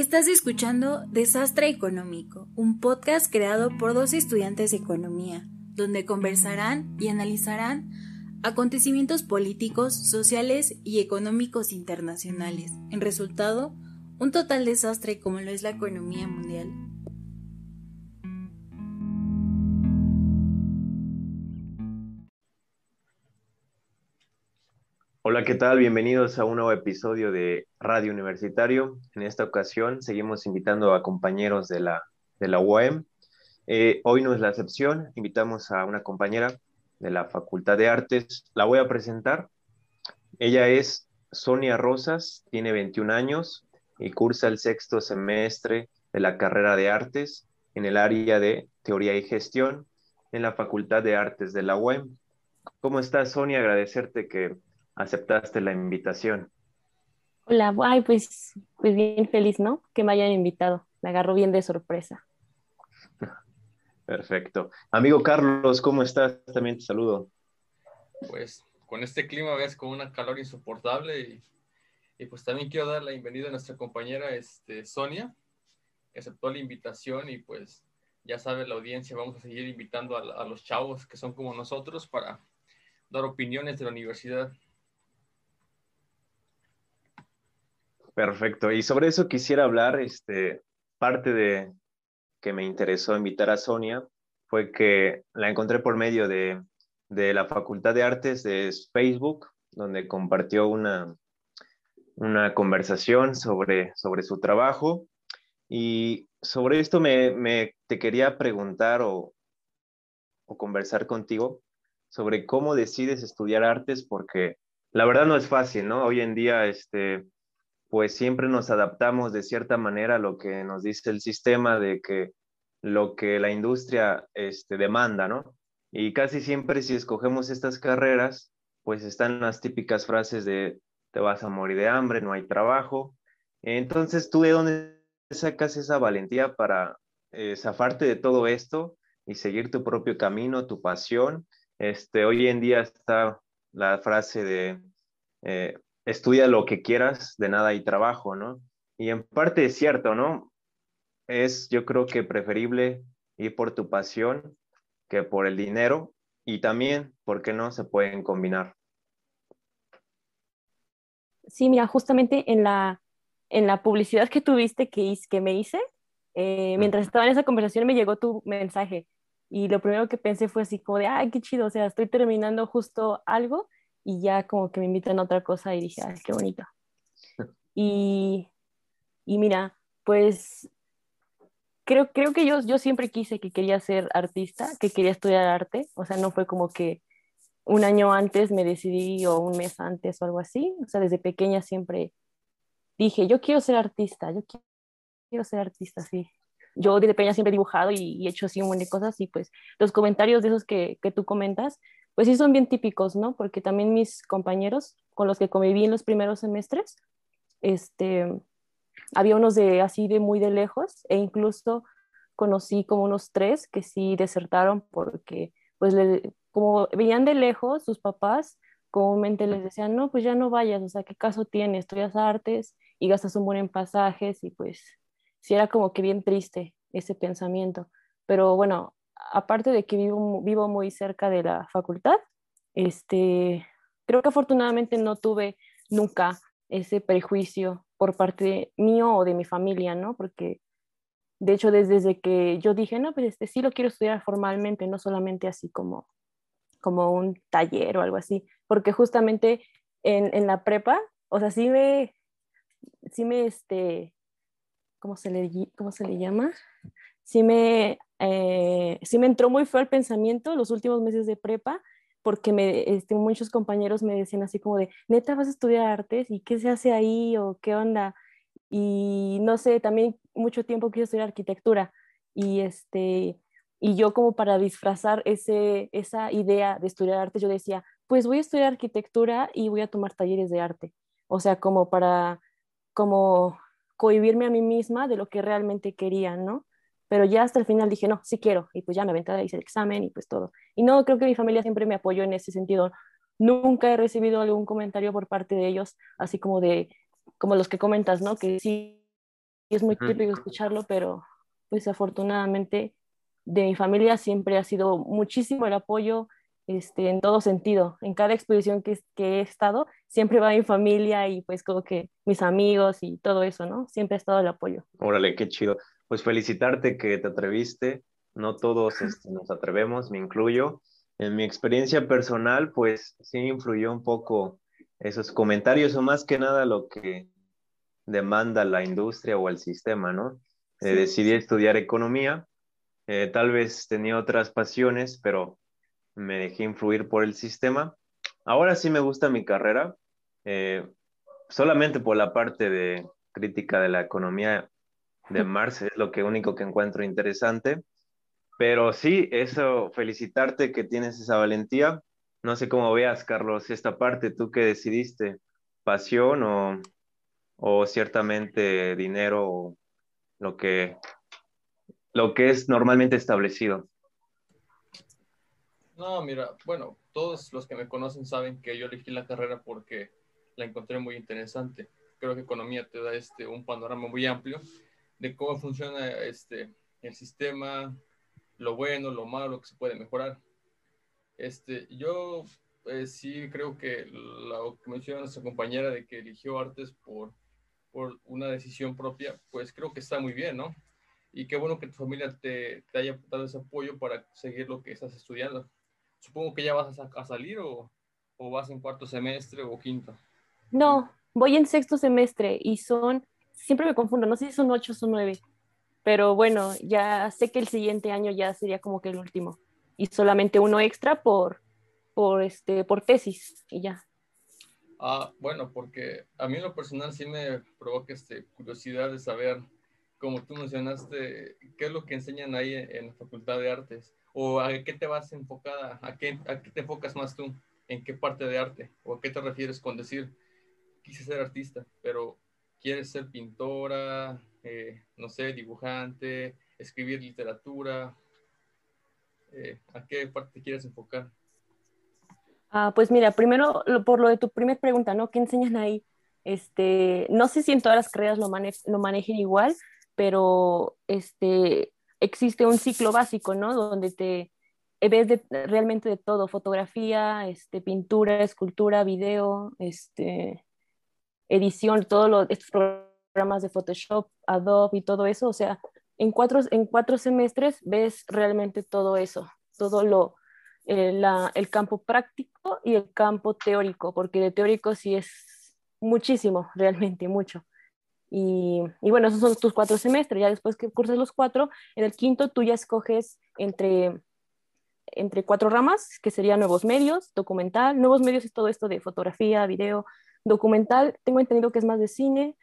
Estás escuchando Desastre Económico, un podcast creado por dos estudiantes de economía, donde conversarán y analizarán acontecimientos políticos, sociales y económicos internacionales. En resultado, un total desastre como lo es la economía mundial. Hola, ¿qué tal? Bienvenidos a un nuevo episodio de Radio Universitario. En esta ocasión seguimos invitando a compañeros de la, de la UAM. Eh, hoy no es la excepción, invitamos a una compañera de la Facultad de Artes. La voy a presentar. Ella es Sonia Rosas, tiene 21 años y cursa el sexto semestre de la carrera de Artes en el área de Teoría y Gestión en la Facultad de Artes de la UAM. ¿Cómo estás, Sonia? Agradecerte que aceptaste la invitación. Hola, ay, pues, pues bien feliz, ¿no? Que me hayan invitado. Me agarró bien de sorpresa. Perfecto. Amigo Carlos, ¿cómo estás? También te saludo. Pues con este clima ves con una calor insoportable y, y, pues también quiero dar la bienvenida a nuestra compañera este, Sonia, que aceptó la invitación y pues ya sabe la audiencia, vamos a seguir invitando a, a los chavos que son como nosotros para dar opiniones de la universidad. Perfecto. Y sobre eso quisiera hablar, este, parte de que me interesó invitar a Sonia fue que la encontré por medio de, de la Facultad de Artes de Facebook, donde compartió una, una conversación sobre, sobre su trabajo. Y sobre esto me, me te quería preguntar o, o conversar contigo sobre cómo decides estudiar artes, porque la verdad no es fácil, ¿no? Hoy en día, este, pues siempre nos adaptamos de cierta manera a lo que nos dice el sistema, de que lo que la industria este, demanda, ¿no? Y casi siempre si escogemos estas carreras, pues están las típicas frases de te vas a morir de hambre, no hay trabajo. Entonces, ¿tú de dónde sacas esa valentía para eh, zafarte de todo esto y seguir tu propio camino, tu pasión? Este, hoy en día está la frase de eh, estudia lo que quieras, de nada hay trabajo, ¿no? Y en parte es cierto, ¿no? Es yo creo que preferible ir por tu pasión que por el dinero y también, ¿por qué no se pueden combinar? Sí, mira, justamente en la, en la publicidad que tuviste que, que me hice, eh, mientras estaba en esa conversación me llegó tu mensaje y lo primero que pensé fue así como de, ay, qué chido, o sea, estoy terminando justo algo y ya como que me invitan a otra cosa y dije, ay, qué bonito. Y, y mira, pues creo, creo que yo, yo siempre quise que quería ser artista, que quería estudiar arte, o sea, no fue como que un año antes me decidí o un mes antes o algo así, o sea, desde pequeña siempre dije, yo quiero ser artista, yo quiero ser artista, sí. Yo desde pequeña siempre he dibujado y, he hecho así un montón de cosas y pues los comentarios de esos que, que tú comentas, pues sí son bien típicos, ¿no? Porque también mis compañeros con los que conviví en los primeros semestres, este, había unos de así de muy de lejos e incluso conocí como unos tres que sí desertaron porque pues como veían de lejos sus papás comúnmente les decían, no, pues ya no vayas, o sea, ¿qué caso tiene? Estudias artes y gastas un buen en pasajes y pues sí era como que bien triste ese pensamiento. Pero bueno, aparte de que vivo, vivo muy cerca de la facultad, este, creo que afortunadamente no tuve nunca ese prejuicio por parte mío o de mi familia, ¿no? Porque de hecho desde, que yo dije, no, pues este, sí lo quiero estudiar formalmente, no solamente así como, como un taller o algo así, porque justamente en, en la prepa, o sea, sí me, sí me, este, ¿cómo se le, cómo se le llama? Sí me eh, sí me entró muy feo el pensamiento los últimos meses de prepa, porque me, este, muchos compañeros me decían así como de, neta, vas a estudiar artes y qué se hace ahí o qué onda. Y no sé, también mucho tiempo quise estudiar arquitectura y, este, y yo como para disfrazar ese, esa idea de estudiar artes, yo decía, pues voy a estudiar arquitectura y voy a tomar talleres de arte. O sea, como para, como cohibirme a mí misma de lo que realmente quería, ¿no? Pero ya hasta el final dije, no, sí quiero, y pues ya me aventé, hice el examen y pues todo. Y no, creo que mi familia siempre me apoyó en ese sentido. Nunca he recibido algún comentario por parte de ellos, así como de, como los que comentas, ¿no? Que sí es muy típico escucharlo, pero pues afortunadamente de mi familia siempre ha sido muchísimo el apoyo este, en todo sentido. En cada exposición que, que, he estado, siempre va mi familia y pues como que mis amigos y todo eso, ¿no? Siempre ha estado el apoyo. Órale, qué chido. Pues felicitarte que te atreviste. No todos este, nos atrevemos, me incluyo. En mi experiencia personal, pues sí influyó un poco esos comentarios o más que nada lo que demanda la industria o el sistema, ¿no? Eh, decidí estudiar economía, eh, tal vez tenía otras pasiones, pero me dejé influir por el sistema. Ahora sí me gusta mi carrera, eh, solamente por la parte de crítica de la economía de Marx, es lo que único que encuentro interesante. Pero sí, eso, felicitarte que tienes esa valentía. No sé cómo veas, Carlos, esta parte, tú que decidiste, pasión o, o ciertamente dinero o lo que, lo que es normalmente establecido. No, mira, bueno, todos los que me conocen saben que yo elegí la carrera porque la encontré muy interesante. Creo que economía te da este, un panorama muy amplio de cómo funciona este, el sistema, lo bueno, lo malo, lo que se puede mejorar. Este, yo eh, sí creo que lo que menciona nuestra compañera de que eligió artes por, por una decisión propia, pues creo que está muy bien, ¿no? Y qué bueno que tu familia te, te haya dado ese apoyo para seguir lo que estás estudiando. Supongo que ya vas a, a salir o, o vas en cuarto semestre o quinto. No, voy en sexto semestre y son, siempre me confundo, no sé si son ocho o nueve, pero bueno, ya sé que el siguiente año ya sería como que el último y solamente uno extra por, por, este, por tesis y ya. Ah, bueno, porque a mí en lo personal sí me provoca este, curiosidad de saber, como tú mencionaste, qué es lo que enseñan ahí en, la Facultad de Artes o a qué te vas enfocada, a qué, a qué te enfocas más tú, en qué parte de arte o a qué te refieres con decir, quise ser artista, pero quieres ser pintora, eh, no sé, dibujante, escribir literatura? Eh, ¿A qué parte quieres enfocar? Ah, pues mira, primero por lo de tu primera pregunta, ¿no? ¿Qué enseñan ahí? Este, no sé si en todas las carreras lo, lo manejen igual, pero este, existe un ciclo básico, ¿no? Donde te ves de, realmente de todo, fotografía, este, pintura, escultura, video, este, edición, todos estos programas de Photoshop, Adobe y todo eso, o sea, en cuatro, en cuatro semestres ves realmente todo eso, todo lo, eh, el campo práctico y el campo teórico, porque de teórico sí es muchísimo, realmente mucho. Y, y, bueno, esos son tus cuatro semestres. Ya después que curses los cuatro, en el quinto tú ya escoges entre, entre cuatro ramas, que serían nuevos medios, documental. Nuevos medios es todo esto de fotografía, video, documental. Tengo entendido que es más de cine,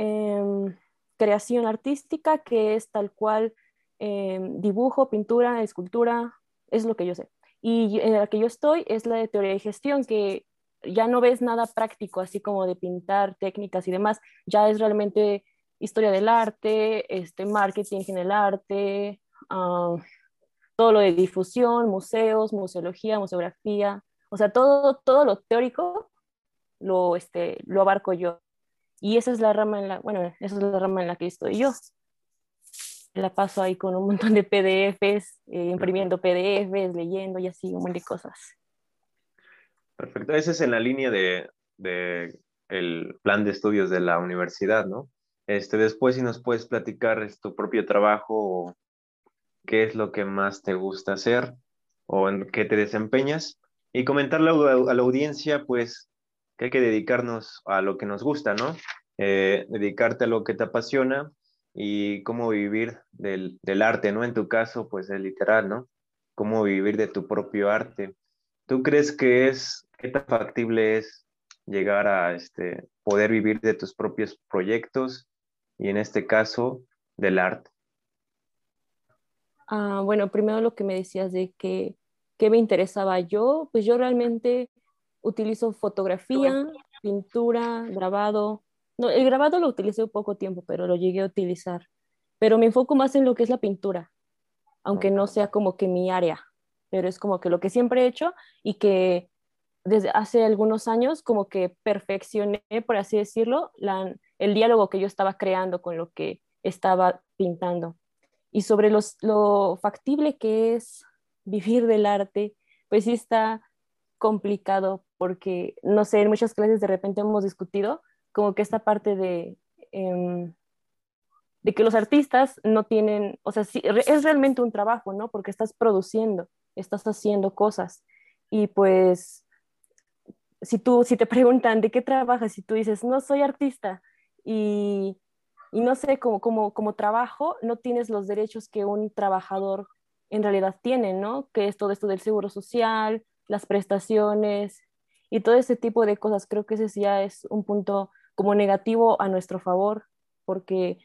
Em, creación artística, que es tal cual em, dibujo, pintura, escultura, es lo que yo sé. Y en la que yo estoy es la de teoría de gestión, que ya no ves nada práctico, así como de pintar técnicas y demás, ya es realmente historia del arte, este, marketing en el arte, ah, todo lo de difusión, museos, museología, museografía, o sea, todo, todo lo teórico lo, este, lo abarco yo. Y esa es la rama en la, bueno, esa es la rama en la que estoy yo. La paso ahí con un montón de PDFs, eh, imprimiendo PDFs, leyendo y así, un montón de cosas. Perfecto. Ese es en la línea de, de el plan de estudios de la universidad, ¿no? Este, después, si nos puedes platicar es tu propio trabajo qué es lo que más te gusta hacer o en qué te desempeñas y comentarle a la audiencia, pues, que hay que dedicarnos a lo que nos gusta, ¿no? Eh, dedicarte a lo que te apasiona y cómo vivir del, arte, ¿no? En tu caso, pues es literal, ¿no? Cómo vivir de tu propio arte. ¿Tú crees que es, qué tan factible es llegar a este, poder vivir de tus propios proyectos y en este caso del arte? Ah, bueno, primero lo que me decías de que, que me interesaba yo, pues yo realmente utilizo fotografía, pintura, grabado. No, el grabado lo utilicé poco tiempo, pero lo llegué a utilizar. Pero me enfoco más en lo que es la pintura, aunque no sea como que mi área, pero es como que lo que siempre he hecho y que desde hace algunos años como que perfeccioné, por así decirlo, la, el diálogo que yo estaba creando con lo que estaba pintando. Y sobre los, lo factible que es vivir del arte, pues sí está complicado porque, no sé, en muchas clases de repente hemos discutido como que esta parte de, em, de que los artistas no tienen, o sea, sí, es realmente un trabajo, ¿no? Porque estás produciendo, estás haciendo cosas. Y pues, si tú, si te preguntan de qué trabajas, y tú dices, no soy artista, y, y no sé, como, como, como trabajo, no tienes los derechos que un trabajador en realidad tiene, ¿no? Que es todo esto del seguro social, las prestaciones y todo ese tipo de cosas. Creo que ese ya es un punto como negativo a nuestro favor, porque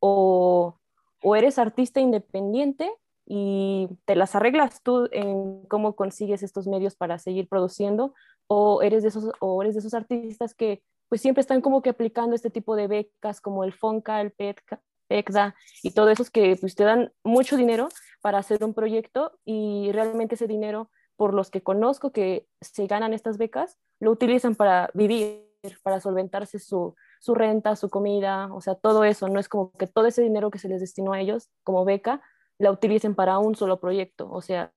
o, o eres artista independiente y te las arreglas tú en cómo consigues estos medios para seguir produciendo, o eres de esos, o eres de esos artistas que pues siempre están como que aplicando este tipo de becas como el FONCA, el PETCA, PECDA y todo eso que pues te dan mucho dinero para hacer un proyecto y realmente ese dinero por los que conozco que se ganan estas becas, lo utilizan para vivir, para solventarse su, su renta, su comida, o sea, todo eso, no es como que todo ese dinero que se les destinó a ellos como beca, la utilicen para un solo proyecto, o sea,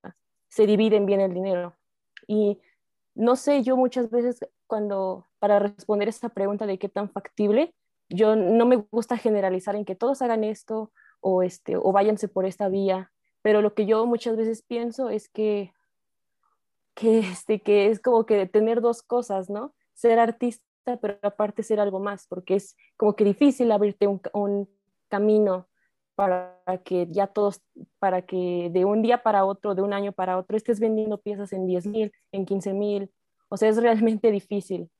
se dividen bien el dinero. Y no sé, yo muchas veces cuando, para responder esta pregunta de qué tan factible, yo no me gusta generalizar en que todos hagan esto o, este, o váyanse por esta vía, pero lo que yo muchas veces pienso es que que, este, que es como que tener dos cosas, ¿no? Ser artista, pero aparte ser algo más, porque es como que difícil abrirte un, un camino para que ya todos, para que de un día para otro, de un año para otro, estés vendiendo piezas en 10 mil, en 15 mil. O sea, es realmente difícil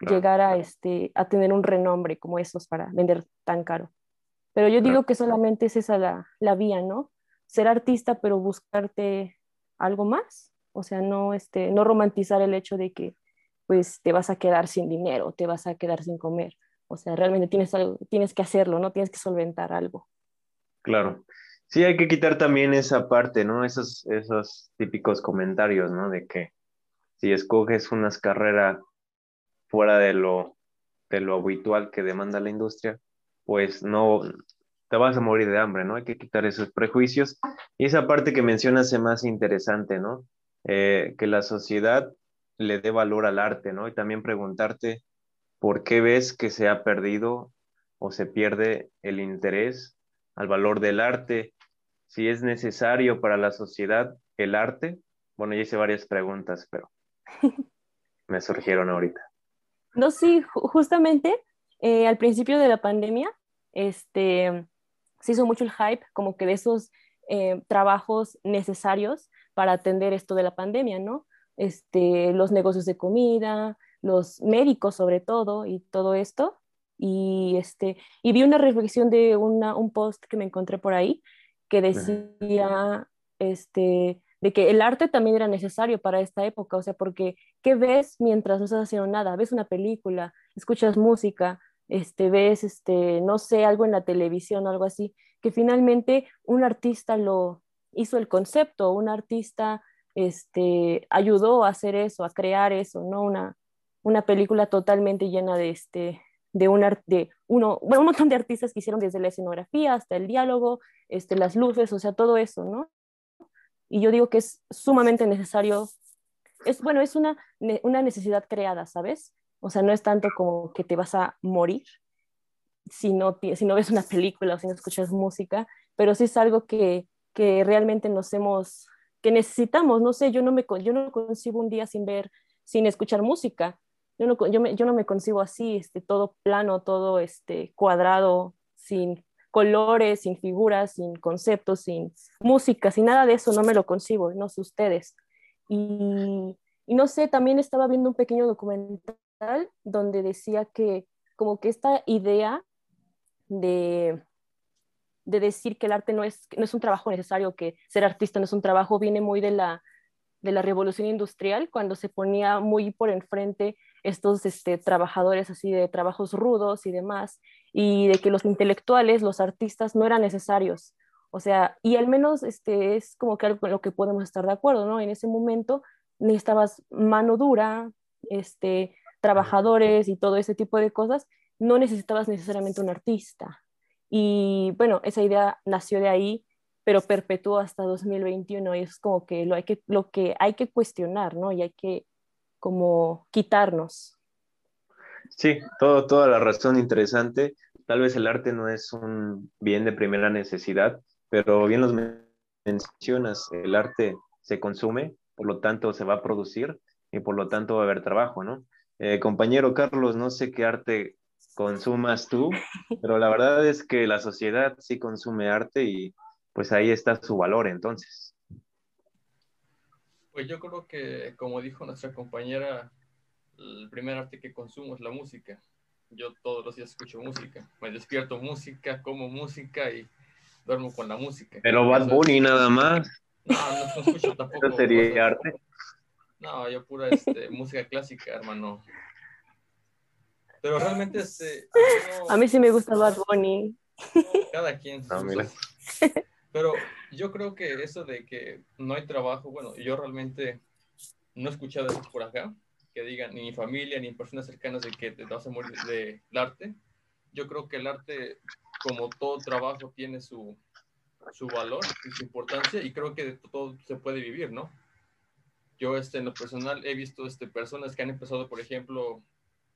llegar a, este, a tener un renombre como esos para vender tan caro. Pero yo digo que solamente es esa la, la vía, ¿no? Ser artista, pero buscarte algo más. O sea, no, este, no romantizar el hecho de que pues te vas a quedar sin dinero, te vas a quedar sin comer. O sea, realmente tienes, algo, tienes que hacerlo, ¿no? Tienes que solventar algo. Claro. Sí, hay que quitar también esa parte, ¿no? Esos, esos típicos comentarios, ¿no? De que si escoges una carrera fuera de lo, de lo habitual que demanda la industria, pues no te vas a morir de hambre, ¿no? Hay que quitar esos prejuicios. Y esa parte que mencionas es más interesante, ¿no? Eh, que la sociedad le dé valor al arte, ¿no? Y también preguntarte por qué ves que se ha perdido o se pierde el interés al valor del arte, si es necesario para la sociedad el arte. Bueno, ya hice varias preguntas, pero me surgieron ahorita. No, sí, justamente eh, al principio de la pandemia, este, se hizo mucho el hype como que de esos eh, trabajos necesarios para atender esto de la pandemia, ¿no? Este, los negocios de comida, los médicos sobre todo y todo esto. Y, este, y vi una reflexión de una, un post que me encontré por ahí que decía este, de que el arte también era necesario para esta época, o sea, porque ¿qué ves mientras no estás haciendo nada? Ves una película, escuchas música, este, ves, este, no sé, algo en la televisión o algo así, que finalmente un artista lo, hizo el concepto, un artista este, ayudó a hacer eso, a crear eso, ¿no? Una, una película totalmente llena de, este, de, un, de uno, bueno, un montón de artistas que hicieron desde la escenografía hasta el diálogo, este, las luces, o sea, todo eso, ¿no? Y yo digo que es sumamente necesario, es bueno, es una, una necesidad creada, ¿sabes? O sea, no es tanto como que te vas a morir si no, si no ves una película o si no escuchas música, pero sí es algo que, que realmente nos hemos, que necesitamos, no sé, yo no me, yo no concibo un día sin ver, sin escuchar música, yo no, yo, me, yo no me concibo así, este, todo plano, todo este, cuadrado, sin colores, sin figuras, sin conceptos, sin música, sin nada de eso, no me lo concibo, no sé ustedes. Y, y no sé, también estaba viendo un pequeño documental donde decía que como que esta idea de, de decir que el arte no es, no es un trabajo necesario, que ser artista no es un trabajo, viene muy de la, de la revolución industrial, cuando se ponía muy por enfrente estos este, trabajadores así de trabajos rudos y demás, y de que los intelectuales, los artistas no eran necesarios. O sea, y al menos este, es como que algo con lo que podemos estar de acuerdo, ¿no? En ese momento necesitabas mano dura, este, trabajadores y todo ese tipo de cosas, no necesitabas necesariamente un artista. Y bueno, esa idea nació de ahí, pero perpetuó hasta 2021 y es como que lo, hay que lo que hay que cuestionar, ¿no? Y hay que como quitarnos. Sí, todo, toda la razón interesante. Tal vez el arte no es un bien de primera necesidad, pero bien los mencionas, el arte se consume, por lo tanto se va a producir y por lo tanto va a haber trabajo, ¿no? Eh, compañero Carlos, no sé qué arte consumas tú, pero la verdad es que la sociedad sí consume arte y pues ahí está su valor entonces. Pues yo creo que, como dijo nuestra compañera, el primer arte que consumo es la música. Yo todos los días escucho música. Me despierto música, como música y duermo con la música. Pero Bad Bunny nada más. No, no, escucho tampoco. ¿Eso sería arte? No, yo pura este, música clásica, hermano. Pero realmente este... A mí sí me gusta Bad Bunny. Cada quien. Pero yo creo que eso de que no hay trabajo, bueno, yo realmente no he escuchado eso por acá, que digan ni mi familia ni personas cercanas de que te vas a morir del arte. Yo creo que el arte, como todo trabajo, tiene su, su valor y su importancia y creo que de todo se puede vivir, ¿no? Yo este, en lo personal he visto este, personas que han empezado, por ejemplo,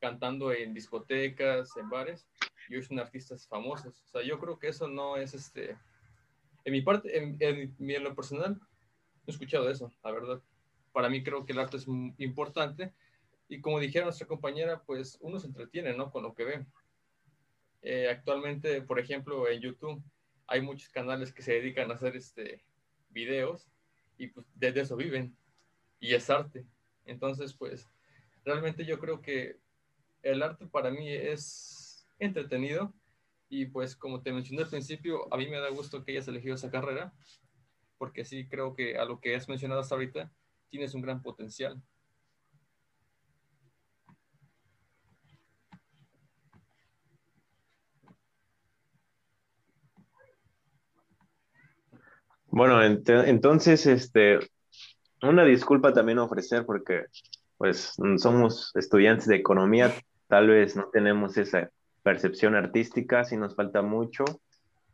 cantando en discotecas, en bares, y son artistas famosos. O sea, yo creo que eso no es este en mi parte, en, en, lo personal, no he escuchado eso, la verdad. Para mí creo que el arte es importante y como dijera nuestra compañera, pues uno se entretiene, ¿no? Con lo que ve. Eh, actualmente, por ejemplo, en YouTube hay muchos canales que se dedican a hacer este videos y pues desde eso viven y es arte. Entonces, pues realmente yo creo que el arte para mí es entretenido y pues como te mencioné al principio, a mí me da gusto que hayas elegido esa carrera, porque sí creo que a lo que has mencionado hasta ahorita, tienes un gran potencial. Bueno, entonces, este, una disculpa también ofrecer porque, pues, somos estudiantes de economía, tal vez no tenemos esa percepción artística, sí nos falta mucho,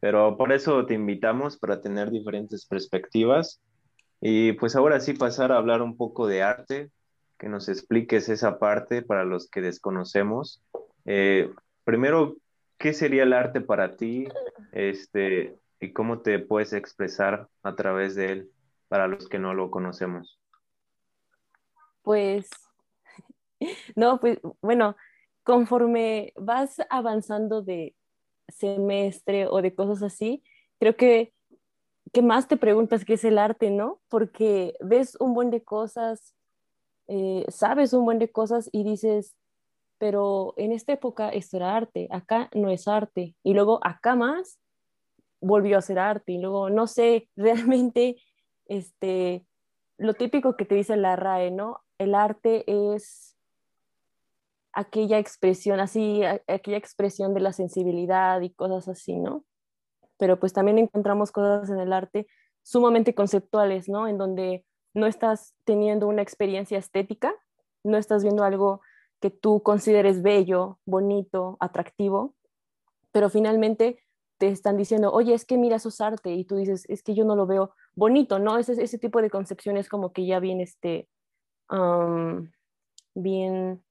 pero por eso te invitamos para tener diferentes perspectivas y pues ahora sí pasar a hablar un poco de arte, que nos expliques esa parte para los que desconocemos. Eh, primero, ¿qué sería el arte para ti? Este, y cómo te puedes expresar a través de él para los que no lo conocemos. Pues, no, pues bueno, conforme vas avanzando de semestre o de cosas así, creo que, que más te preguntas qué es el arte, ¿no? Porque ves un buen de cosas, eh, sabes un buen de cosas y dices, pero en esta época esto era arte, acá no es arte, y luego acá más volvió a ser arte, y luego no sé, realmente, este, lo típico que te dice la RAE, ¿no? El arte es aquella expresión, así, aquella expresión de la sensibilidad y cosas así, ¿no? Pero pues también encontramos cosas en el arte sumamente conceptuales, ¿no? En donde no estás teniendo una experiencia estética, no estás viendo algo que tú consideres bello, bonito, atractivo, pero finalmente te están diciendo, oye, es que mira, eso es arte, y tú dices, es que yo no lo veo bonito, ¿no? Ese, ese tipo de concepciones como que ya bien, este, bien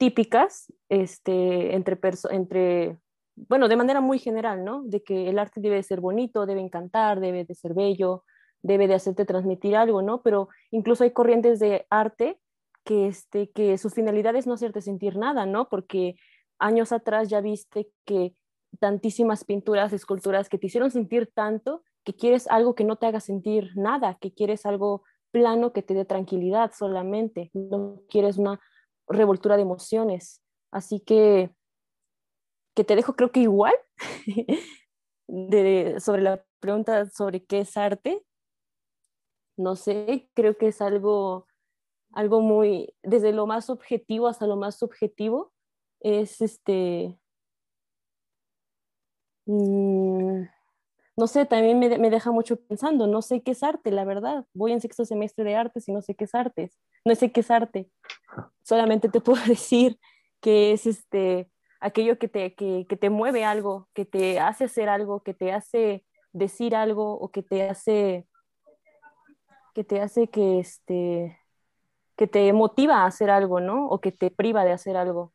típicas este, entre, entre, bueno, de manera muy general, ¿no? De que el arte debe ser bonito, debe encantar, debe de ser bello, debe de hacerte transmitir algo, ¿no? Pero incluso hay corrientes de arte que, este, que su finalidad es no hacerte sentir nada, ¿no? Porque años atrás ya viste que tantísimas pinturas, esculturas que te hicieron sentir tanto que quieres algo que no te haga sentir nada, que quieres algo plano que te dé tranquilidad solamente, no quieres una revoltura de emociones. Así que, que te dejo creo que igual de, sobre la pregunta sobre qué es arte. No sé, creo que es algo, algo muy, desde lo más objetivo hasta lo más subjetivo, es este... Mm, no sé, también me, me, deja mucho pensando, no sé qué es arte, la verdad. Voy en sexto semestre de artes y no sé qué es arte. No sé qué es arte. Solamente te puedo decir que es este, aquello que te, que, que te mueve algo, que te hace hacer algo, que te hace decir algo o que te hace que te hace que este que te motiva a hacer algo, ¿no? O que te priva de hacer algo.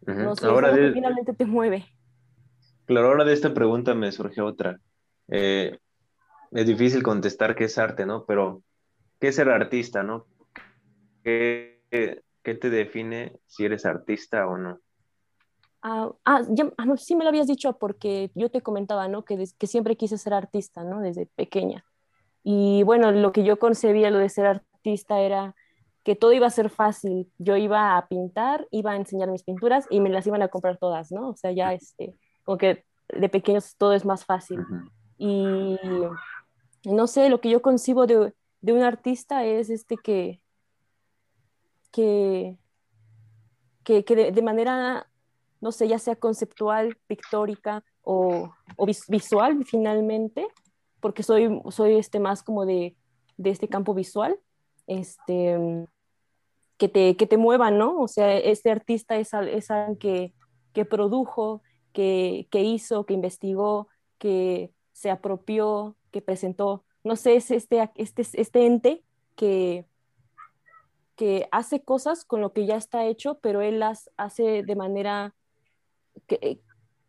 No sé, Ahora finalmente te mueve. Claro, ahora de esta pregunta me surge otra. Eh, es difícil contestar qué es arte, ¿no? Pero, ¿qué es ser artista, no? ¿Qué, te define si eres artista o no? Ah, ah, ah sí me lo habías dicho porque yo te comentaba, ¿no? Que, que siempre quise ser artista, ¿no? Desde pequeña. Y bueno, lo que yo concebía lo de ser artista era que todo iba a ser fácil. Yo iba a pintar, iba a enseñar mis pinturas y me las iban a comprar todas, ¿no? O sea, ya este, como que de pequeños todo es más fácil. Y no sé, lo que yo concibo de, de un artista es este que, que, que, de, manera, no sé, ya sea conceptual, pictórica o, o visual finalmente, porque soy, soy este, más como de, de este campo visual, este, que, te, que te mueva, ¿no? O sea, este artista es, es alguien que, que produjo, que, que, hizo, que investigó, que se apropió, que presentó. No sé, es este, este, este ente que, que hace cosas con lo que ya está hecho, pero él las hace de manera que,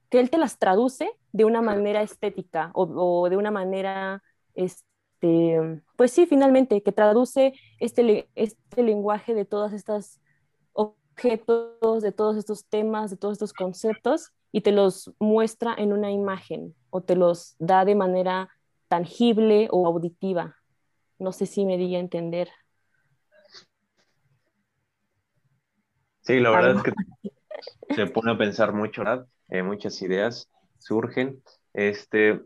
que él te las traduce de una manera estética o, de una manera, este, pues sí, finalmente, que traduce este, este lenguaje de todas estas objetos, de todos estos temas, de todos estos conceptos y te los muestra en una imagen o te los da de manera tangible o auditiva. No sé si me di a entender. Sí, la verdad es que se pone a pensar mucho, ¿verdad? Eh, muchas ideas surgen. Este,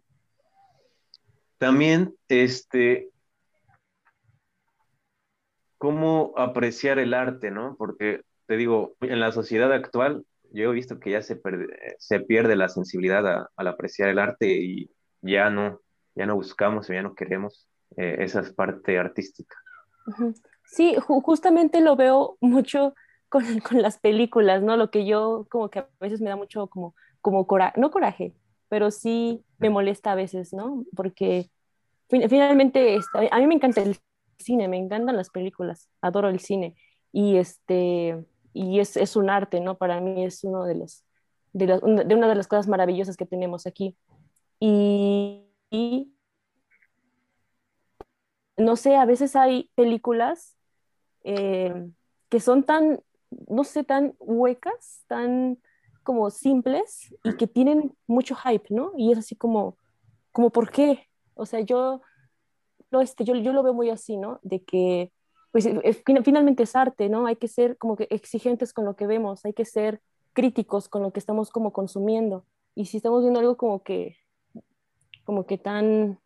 también, este, cómo apreciar el arte, ¿no? Porque te digo, en la sociedad actual, yo he visto que ya se, se pierde la sensibilidad al apreciar el arte y ya no, ya no buscamos ya no queremos eh, esa parte artística. Sí, justamente lo veo mucho con, con, las películas, ¿no? Lo que yo como que a veces me da mucho como, como coraje, no coraje, pero sí me molesta a veces, ¿no? Porque finalmente a mí me encanta el cine, me encantan las películas, adoro el cine y este y es, es un arte, ¿no? Para mí es uno de los de, de una de las cosas maravillosas que tenemos aquí. Y, y no sé, a veces hay películas eh, que son tan no sé, tan huecas, tan como simples y que tienen mucho hype, ¿no? Y es así como, como ¿por qué? O sea, yo, no, este, yo, yo lo veo muy así, ¿no? De que, pues, finalmente es arte, ¿no? Hay que ser como que exigentes con lo que vemos, hay que ser críticos con lo que estamos como consumiendo. Y si estamos viendo algo como que, como que tan,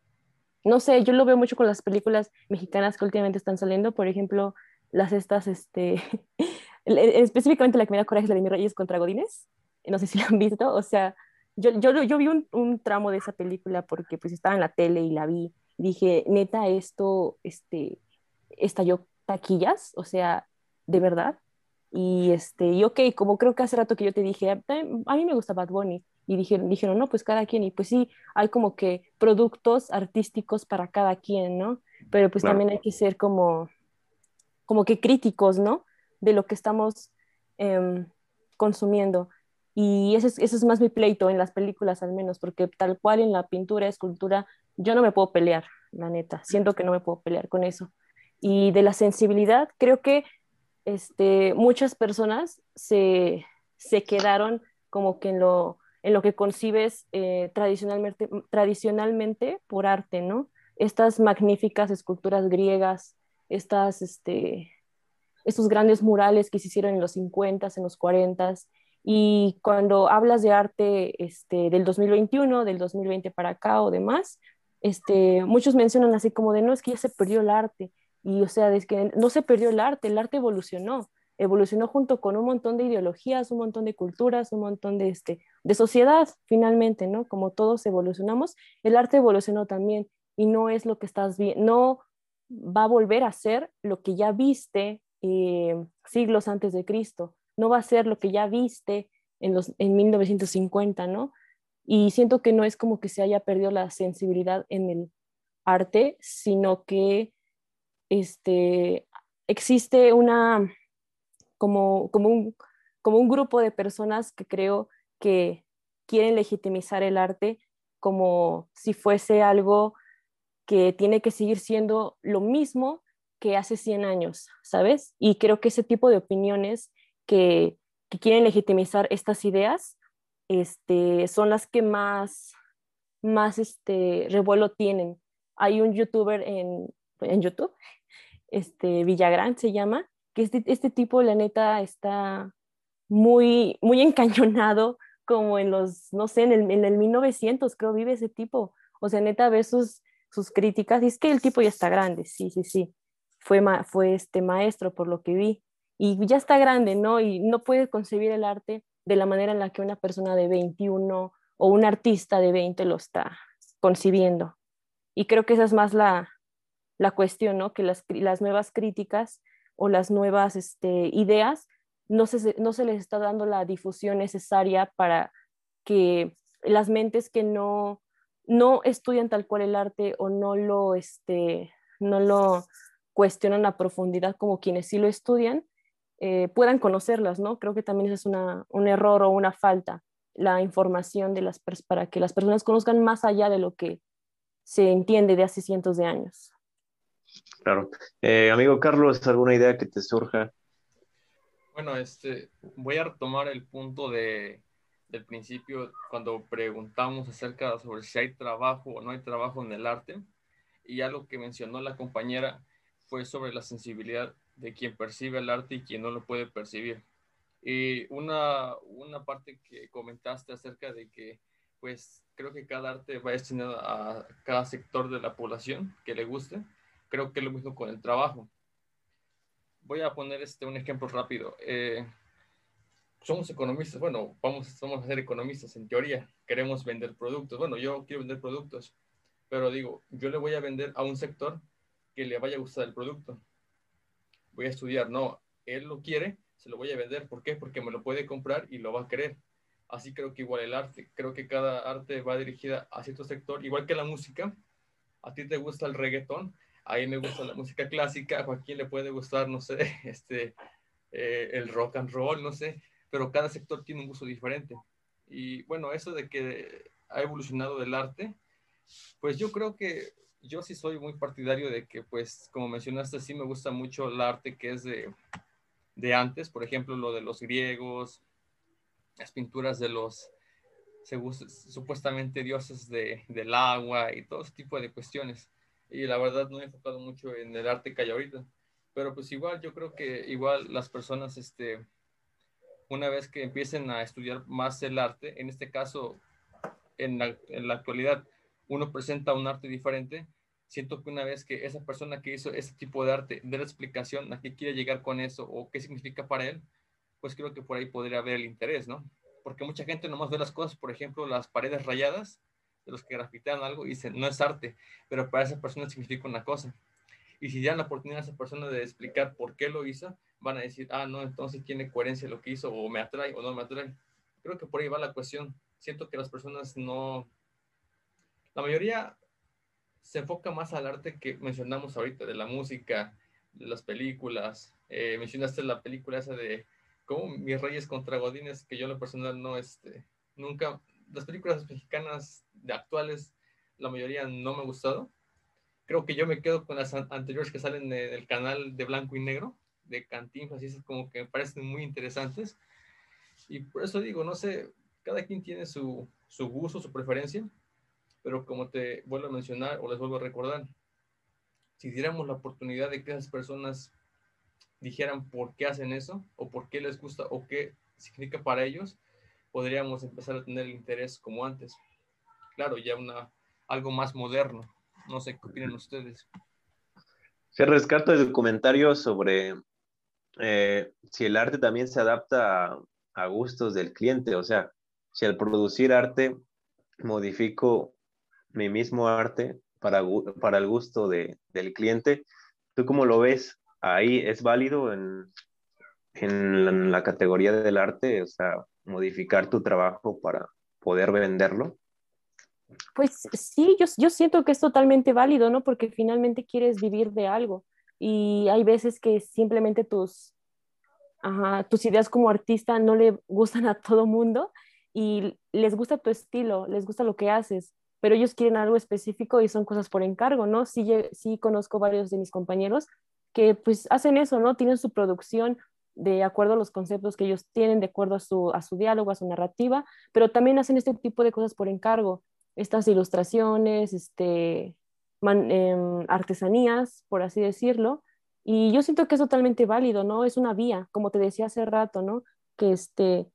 no sé, yo lo veo mucho con las películas mexicanas que últimamente están saliendo, por ejemplo, las estas, este, específicamente la que me da coraje es la de mis Reyes contra Godines, no sé si la han visto, o sea, yo, yo, yo vi un, un, tramo de esa película porque pues estaba en la tele y la vi, dije, neta, esto, este, estalló taquillas, o sea, de verdad, y este, y ok, como creo que hace rato que yo te dije, a mí me gusta Bad Bunny, y dijeron, dijeron, no, pues cada quien, y pues sí, hay como que productos artísticos para cada quien, ¿no? Pero pues también hay que ser como, como que críticos, ¿no? de lo que estamos em, consumiendo. Y ese es, ese es más mi pleito en las películas al menos, porque tal cual en la pintura, escultura, yo no me puedo pelear, la neta, siento que no me puedo pelear con eso. Y de la sensibilidad, creo que este, muchas personas se, se quedaron como que en lo, en lo que concibes eh, tradicionalmente, tradicionalmente por arte, ¿no? Estas magníficas esculturas griegas, estas, este, estos grandes murales que se hicieron en los 50, en los 40 y cuando hablas de arte este, del 2021, del 2020 para acá o demás, este, muchos mencionan así como de no, es que ya se perdió el arte. Y o sea, es que no se perdió el arte, el arte evolucionó, evolucionó junto con un montón de ideologías, un montón de culturas, un montón de, este, de sociedad, finalmente, ¿no? Como todos evolucionamos, el arte evolucionó también y no es lo que estás viendo, no va a volver a ser lo que ya viste eh, siglos antes de Cristo. no va a ser lo que ya viste en, los, en 1950, ¿no? Y siento que no es como que se haya perdido la sensibilidad en el arte, sino que este, existe una, como, como, un, como un grupo de personas que creo que quieren legitimizar el arte como si fuese algo que tiene que seguir siendo lo mismo que hace 100 años, ¿sabes? Y creo que ese tipo de opiniones que, quieren legitimizar estas ideas este, son las que más, más este, revuelo tienen. Hay un youtuber en, en YouTube, este, Villagrán se llama, que este, este tipo, la neta, está muy, muy encañonado como en los, no sé, en el, en el 1900 creo vive ese tipo. O sea, neta ve sus, sus críticas y es que el tipo ya está grande, sí, sí, sí. Fue, fue este maestro por lo que vi. Y ya está grande, ¿no? Y no puede concebir el arte de la manera en la que una persona de 21 o un artista de 20 lo está concibiendo. Y creo que esa es más la, la cuestión, ¿no? Que las, las nuevas críticas o las nuevas este, ideas no se, no se les está dando la difusión necesaria para que las mentes que no, no estudian tal cual el arte o no lo, este, no lo cuestionan a profundidad como quienes sí lo estudian, eh, puedan conocerlas, ¿no? Creo que también es una, un error o una falta, la información de las para que las personas conozcan más allá de lo que se entiende de hace cientos de años. Claro. Eh, amigo Carlos, ¿alguna idea que te surja bueno, este, voy a retomar el punto de, del principio cuando preguntamos acerca sobre si hay trabajo o no hay trabajo en el arte. Y algo que mencionó la compañera fue sobre la sensibilidad de quien percibe el arte y quien no lo puede percibir. Y una, una parte que comentaste acerca de que, pues, creo que cada arte va destinado a cada sector de la población que le guste. Creo que es lo mismo con el trabajo voy a poner este, un ejemplo rápido. Eh, somos economistas, bueno, vamos, vamos a ser economistas en teoría, queremos vender productos. Bueno, yo quiero vender productos, pero digo, yo le voy a vender a un sector que le vaya a gustar el producto. Voy a estudiar, no, él lo quiere, se lo voy a vender. ¿Por qué? Porque me lo puede comprar y lo va a querer. Así creo que igual el arte, creo que cada arte va dirigida a cierto sector, igual que la música. A ti te gusta el reggaetón, a mí me gusta la música clásica, a Joaquín le puede gustar, no sé, este, eh, el rock and roll, no sé, pero cada sector tiene un gusto diferente. Y bueno, eso de que ha evolucionado el arte, pues yo creo que yo sí soy muy partidario de que, pues, como mencionaste, sí me gusta mucho el arte que es de, de antes, por ejemplo, lo de los griegos, las pinturas de los supuestamente dioses de, del agua y todo ese tipo de cuestiones y la verdad no he enfocado mucho en el arte que hay ahorita. Pero pues igual yo creo que igual las personas, este, una vez que empiecen a estudiar más el arte, en este caso, en la, en la actualidad, uno presenta un arte diferente, siento que una vez que esa persona que hizo ese tipo de arte dé la explicación a qué quiere llegar con eso o qué significa para él, pues creo que por ahí podría haber el interés, ¿no? Porque mucha gente nomás ve las cosas, por ejemplo, las paredes rayadas de los que grafitean algo y dicen, no es arte, pero para esa persona significa una cosa. Y si dan la oportunidad a esa persona de explicar por qué lo hizo, van a decir, ah, no, entonces tiene coherencia lo que hizo, o me atrae o no me atrae. Creo que por ahí va la cuestión. Siento que las personas no, la mayoría se enfoca más al arte que mencionamos ahorita, de la música, de las películas. Eh, mencionaste la película esa de como Mis Reyes contra Godines, que yo en lo personal no, este, nunca, las películas mexicanas actuales, la mayoría no me ha gustado. Creo que yo me quedo con las anteriores que salen del canal de blanco y negro, de Cantinflas, y esas como que me parecen muy interesantes. Y por eso digo, no sé, cada quien tiene su, su gusto, su preferencia, pero como te vuelvo a mencionar o les vuelvo a recordar, si diéramos la oportunidad de que esas personas dijeran por qué hacen eso, o por qué les gusta, o qué significa para ellos, podríamos empezar a tener interés como antes. Claro, ya una, algo más moderno. No sé qué opinan ustedes. Se rescato el comentario sobre eh, si el arte también se adapta a, gustos del cliente. O sea, si al producir arte modifico mi mismo arte para, para el gusto de, del cliente, ¿tú cómo lo ves? Ahí es válido en, en la, categoría del arte, o sea, modificar tu trabajo para poder venderlo? Pues sí, yo, yo siento que es totalmente válido, ¿no? Porque finalmente quieres vivir de algo y hay veces que simplemente tus, tus ideas como artista no le gustan a todo mundo y les gusta tu estilo, les gusta lo que haces, pero ellos quieren algo específico y son cosas por encargo, ¿no? Sí, sí conozco varios de mis compañeros que pues hacen eso, ¿no? Tienen su producción de acuerdo a los conceptos que ellos tienen, de acuerdo a su, a su diálogo, a su narrativa, pero también hacen este tipo de cosas por encargo, estas ilustraciones, este, em, artesanías, por así decirlo, y yo siento que es totalmente válido, ¿no? Es una vía, como te decía hace rato, ¿no? Que, este,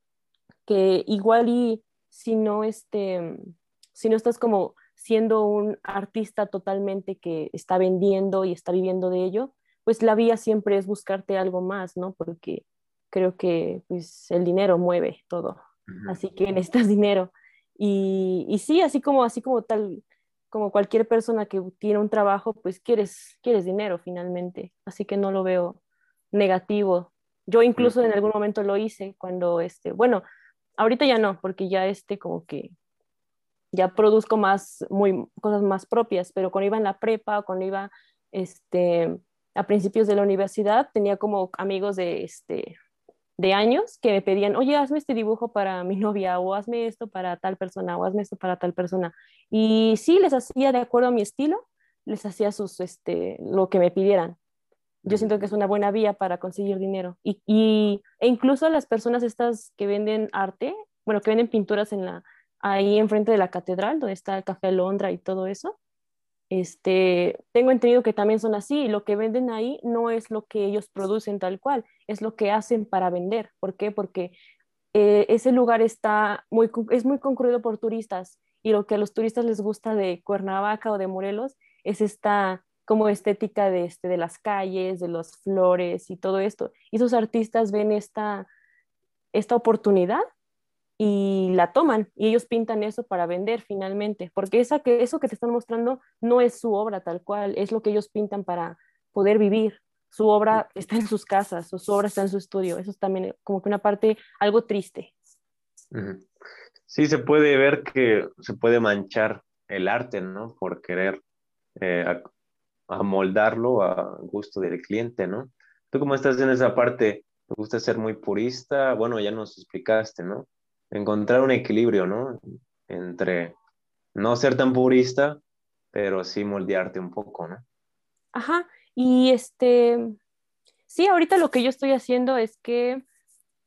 que igual y si no, este, si no estás como siendo un artista totalmente que está vendiendo y está viviendo de ello, pues la vía siempre es buscarte algo más, ¿no? Porque creo que pues, el dinero mueve todo. Así que necesitas dinero. Y, y, sí, así como, así como tal, como cualquier persona que tiene un trabajo, pues quieres, quieres dinero finalmente. Así que no lo veo negativo. Yo incluso en algún momento lo hice cuando, este, bueno, ahorita ya no, porque ya este como que ya produzco más, muy, cosas más propias, pero cuando iba en la prepa, cuando iba, este, a principios de la universidad tenía como amigos de, este, de años que me pedían, oye, hazme este dibujo para mi novia o hazme esto para tal persona o hazme esto para tal persona. Y sí, les hacía de acuerdo a mi estilo, les hacía sus, este, lo que me pidieran. Yo siento que es una buena vía para conseguir dinero. Y, y, e incluso las personas estas que venden arte, bueno, que venden pinturas en la, ahí enfrente de la catedral, donde está el Café Londra y todo eso, este, tengo entendido que también son así, lo que venden ahí no es lo que ellos producen tal cual, es lo que hacen para vender. ¿Por qué? Porque eh, ese lugar está muy, es muy concurrido por turistas y lo que a los turistas les gusta de Cuernavaca o de Morelos es esta como estética de, este, de las calles, de las flores y todo esto. Y esos artistas ven esta, esta oportunidad y la toman y ellos pintan eso para vender finalmente, porque esa que, eso que te están mostrando no es su obra tal cual, es lo que ellos pintan para poder vivir. Su obra está en sus casas, su obra está en su estudio. Eso es también como que una parte algo triste. Sí, se puede ver que se puede manchar el arte, ¿no? Por querer eh, amoldarlo a gusto del cliente, ¿no? Tú cómo estás en esa parte, ¿te gusta ser muy purista? Bueno, ya nos explicaste, ¿no? Encontrar un equilibrio, ¿no? Entre no ser tan purista, pero sí moldearte un poco, ¿no? Ajá, y este, sí, ahorita lo que yo estoy haciendo es que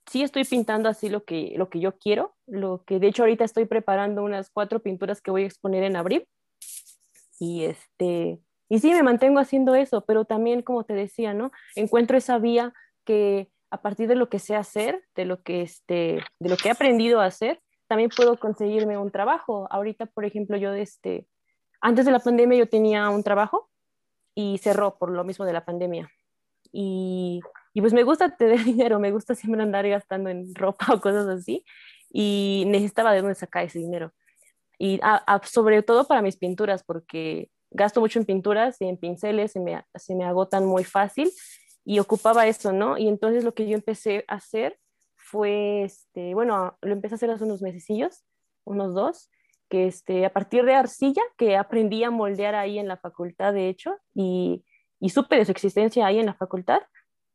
sí estoy pintando así lo que, lo que yo quiero, lo que de hecho ahorita estoy preparando unas cuatro pinturas que voy a exponer en abril. Y este, y sí, me mantengo haciendo eso, pero también, como te decía, ¿no? Encuentro esa vía que a partir de lo que sé hacer, de lo que, este, de lo que he aprendido a hacer, también puedo conseguirme un trabajo. Ahorita, por ejemplo, yo este, antes de la pandemia yo tenía un trabajo y cerró por lo mismo de la pandemia. Y, y pues me gusta tener dinero, me gusta siempre andar gastando en ropa o cosas así y necesitaba de dónde sacar ese dinero. Y sobre todo para mis pinturas, porque gasto mucho en pinturas y en pinceles, se me, se me agotan muy fácil y ocupaba eso, ¿no? Y entonces lo que yo empecé a hacer fue, este, bueno, lo empecé a hacer hace unos mesecillos, unos dos, que este, a partir de arcilla, que aprendí a moldear ahí en la facultad, de hecho, y, y supe de su existencia ahí en la facultad,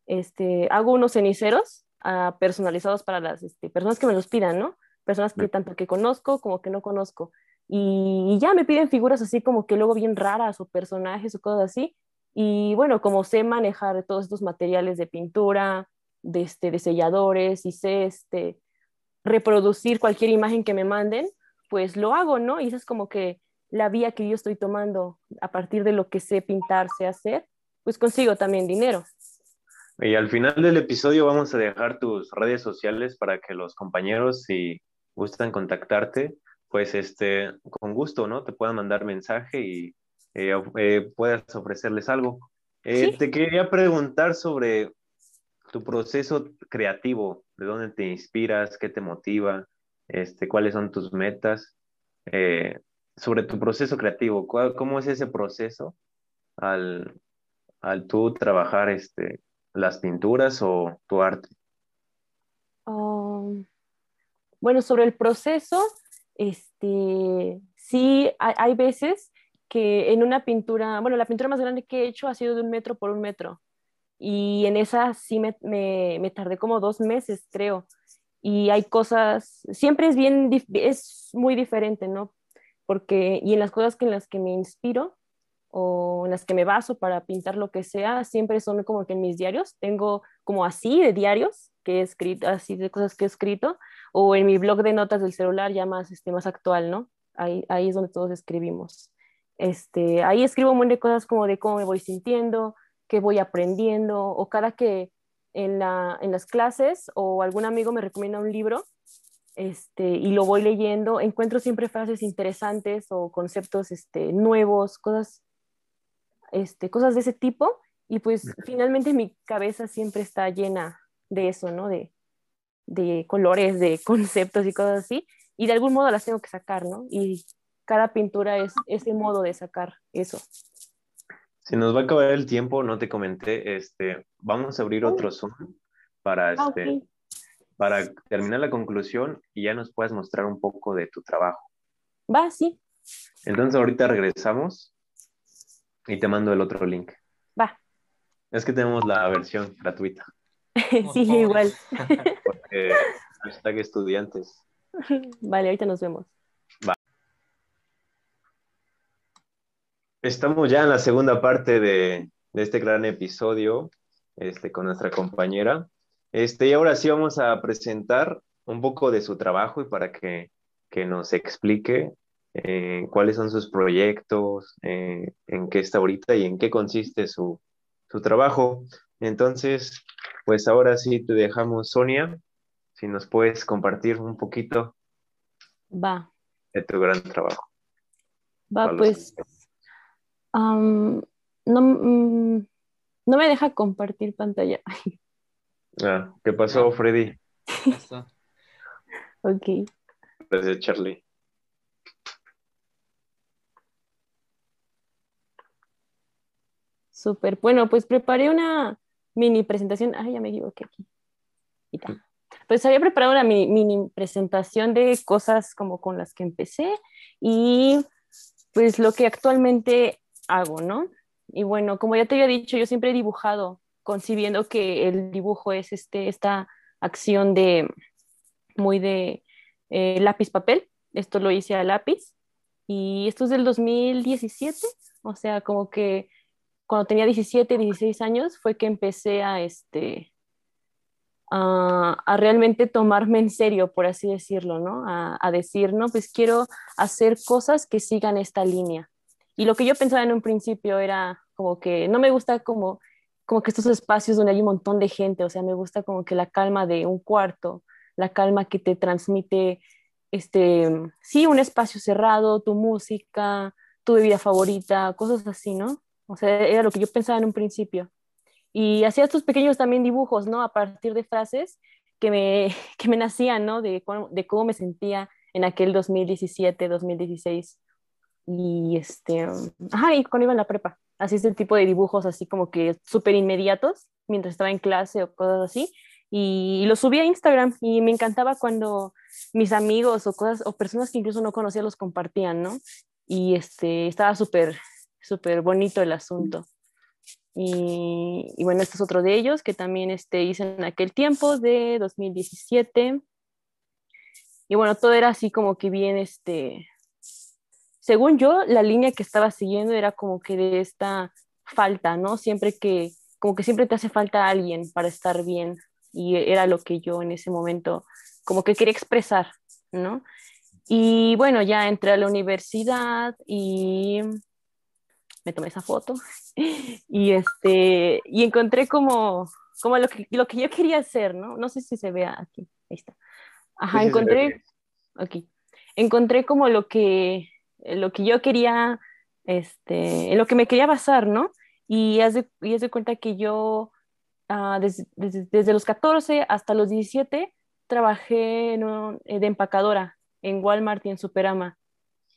este, hago unos ceniceros uh, personalizados para las este, personas que me los pidan, ¿no? Personas que tanto que conozco como que no conozco. Y, y ya me piden figuras así como que luego bien raras o personajes o cosas así, y bueno, como sé manejar todos estos materiales de pintura, de, este, de selladores y sé este, reproducir cualquier imagen que me manden, pues lo hago, ¿no? Y esa es como que la vía que yo estoy tomando a partir de lo que sé pintar, sé hacer, pues consigo también dinero. Y al final del episodio vamos a dejar tus redes sociales para que los compañeros, si gustan contactarte, pues este, con gusto, ¿no? Te puedan mandar mensaje y eh, eh, puedas ofrecerles algo. Eh, te quería preguntar sobre tu proceso creativo, de dónde te inspiras, qué te motiva, este, cuáles son tus metas, sobre tu proceso creativo, ¿cómo es ese proceso al, al tú trabajar este, las pinturas o tu arte? um, bueno, sobre el proceso, este, sí, hay, veces que en una pintura, bueno, la pintura más grande que he hecho ha sido de un metro por un metro. Y en esa sí me, me, tardé como dos meses, creo. Y hay cosas, siempre es bien, es muy diferente, ¿no? Porque, y en las cosas que en las que me inspiro, o en las que me baso para pintar lo que sea, siempre son como que en mis diarios. Tengo como así de diarios que he escrito, así de cosas que he escrito, o en mi blog de notas del celular ya más, este, más actual, ¿no? Ahí, ahí es donde todos escribimos. Este, ahí escribo un montón de cosas como de cómo me voy sintiendo, qué voy aprendiendo, o cada que en, la, en las clases o algún amigo me recomienda un libro, este, y lo voy leyendo, encuentro siempre frases interesantes o conceptos este, nuevos, cosas este, cosas de ese tipo, y pues finalmente mi cabeza siempre está llena de eso, ¿no? De, de colores, de conceptos y cosas así, y de algún modo las tengo que sacar, ¿no? Y cada pintura es ese modo de sacar eso. Si nos va a acabar el tiempo, no te comenté, este, vamos a abrir otro Zoom para, ah, este, para terminar la conclusión y ya nos puedas mostrar un poco de tu trabajo. Va, sí. Entonces ahorita regresamos y te mando el otro link. Va. Es que tenemos la versión gratuita. sí, igual. Porque hashtag estudiantes. Vale, ahorita nos vemos. Va. Estamos ya en la segunda parte de, este gran episodio este, con nuestra compañera. Este, y ahora sí vamos a presentar un poco de su trabajo y para que, que nos explique eh, cuáles son sus proyectos, eh, en qué está ahorita y en qué consiste su, su, trabajo. Entonces, pues ahora sí te dejamos, Sonia, si nos puedes compartir un poquito Va. de tu gran trabajo. Va, pues no, mm, no me deja compartir pantalla. Ah, ¿Qué pasó, Freddy? ok. Gracias, Charlie. Súper. Bueno, pues preparé una mini presentación. Ay, ya me equivoqué aquí. Pues había preparado una mini, presentación de cosas como con las que empecé y pues lo que actualmente hago, ¿no? Y bueno, como ya te había dicho, yo siempre he dibujado, concibiendo que el dibujo es este, esta acción de muy de eh, lápiz papel. Esto lo hice a lápiz y esto es del 2017, o sea, como que cuando tenía 17, 16 años, fue que empecé a, este, a, realmente tomarme en serio, por así decirlo, ¿no? A, decir, no, pues quiero hacer cosas que sigan esta línea. Y lo que yo pensaba en un principio era como que no me gusta como, como que estos espacios donde hay un montón de gente, o sea, me gusta como que la calma de un cuarto, la calma que te transmite, este, sí, un espacio cerrado, tu música, tu bebida favorita, cosas así, ¿no? O sea, era lo que yo pensaba en un principio. Y hacía estos pequeños también dibujos, ¿no? A partir de frases que me, que me nacían, ¿no? De, de cómo me sentía en aquel 2017, 2016. Y este, ajá, y cuando iba en la prepa. Así este tipo de dibujos así como que súper inmediatos mientras estaba en clase o cosas así. Y, y los subí a Instagram y me encantaba cuando mis amigos o cosas o personas que incluso no conocía los compartían, ¿no? Y este, estaba súper súper bonito el asunto. Y, bueno, este es otro de ellos que también este, hice en aquel tiempo de 2017. Y bueno, todo era así como que bien, este, según yo, la línea que estaba siguiendo era como que de esta falta, ¿no? Siempre que, como que siempre te hace falta alguien para estar bien. Y era lo que yo en ese momento como que quería expresar, ¿no? Y bueno, ya entré a la universidad y me tomé esa foto y, este, y encontré como, como lo, que, lo que yo quería hacer, ¿no? No sé si se vea aquí, ahí está. Ajá, encontré, aquí, encontré como lo que, lo que yo quería, este, en lo que me quería basar, ¿no? Y haz de, y haz de cuenta que yo, uh, desde, desde, los 14 hasta los 17, trabajé en de empacadora en Walmart y en Superama.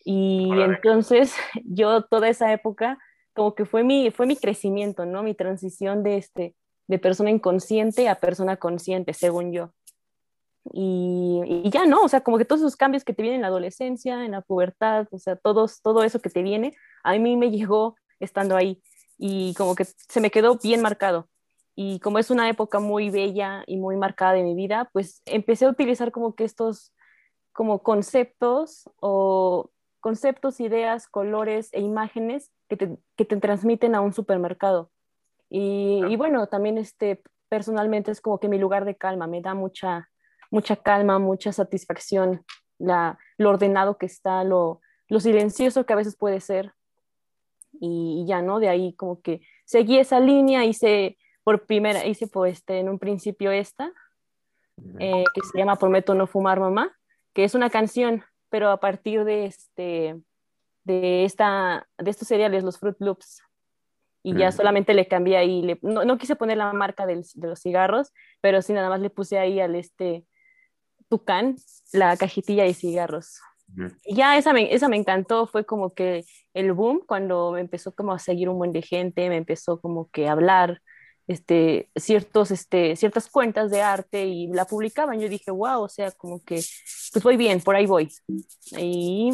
Y entonces yo toda esa época como que fue mi, fue mi crecimiento, ¿no? Mi transición de, este, de persona inconsciente a persona consciente, según yo. Y, ya no, o sea, como que todos esos cambios que te vienen en la adolescencia, en la pubertad, o sea, todos, todo eso que te viene, a mí me llegó estando ahí y como que se me quedó bien marcado. Y como es una época muy bella y muy marcada de mi vida, pues empecé a utilizar como que estos como conceptos o conceptos, ideas, colores e imágenes que te, que te transmiten a un supermercado. Y, y, bueno, también este, personalmente es como que mi lugar de calma, me da mucha, mucha calma, mucha satisfacción, la, lo ordenado que está, lo, lo silencioso que a veces puede ser. Y, ya, ¿no? De ahí como que seguí esa línea, hice por primera, hice pues este, en un principio esta, eh, que se llama Prometo no fumar mamá, que es una canción, pero a partir de este, de esta, de estos cereales, los Fruit Loops, y ya solamente le cambié ahí, le, no, no, quise poner la marca del, de los cigarros, pero sí nada más le puse ahí al este Tucán la cajetilla de cigarros. Y ya esa me, esa me encantó, fue como que el boom cuando me empezó como a seguir un buen de gente, me empezó como que a hablar, este, ciertos, este, ciertas cuentas de arte y la publicaban. Yo dije, wow, o sea, como que, pues voy bien, por ahí voy. Y...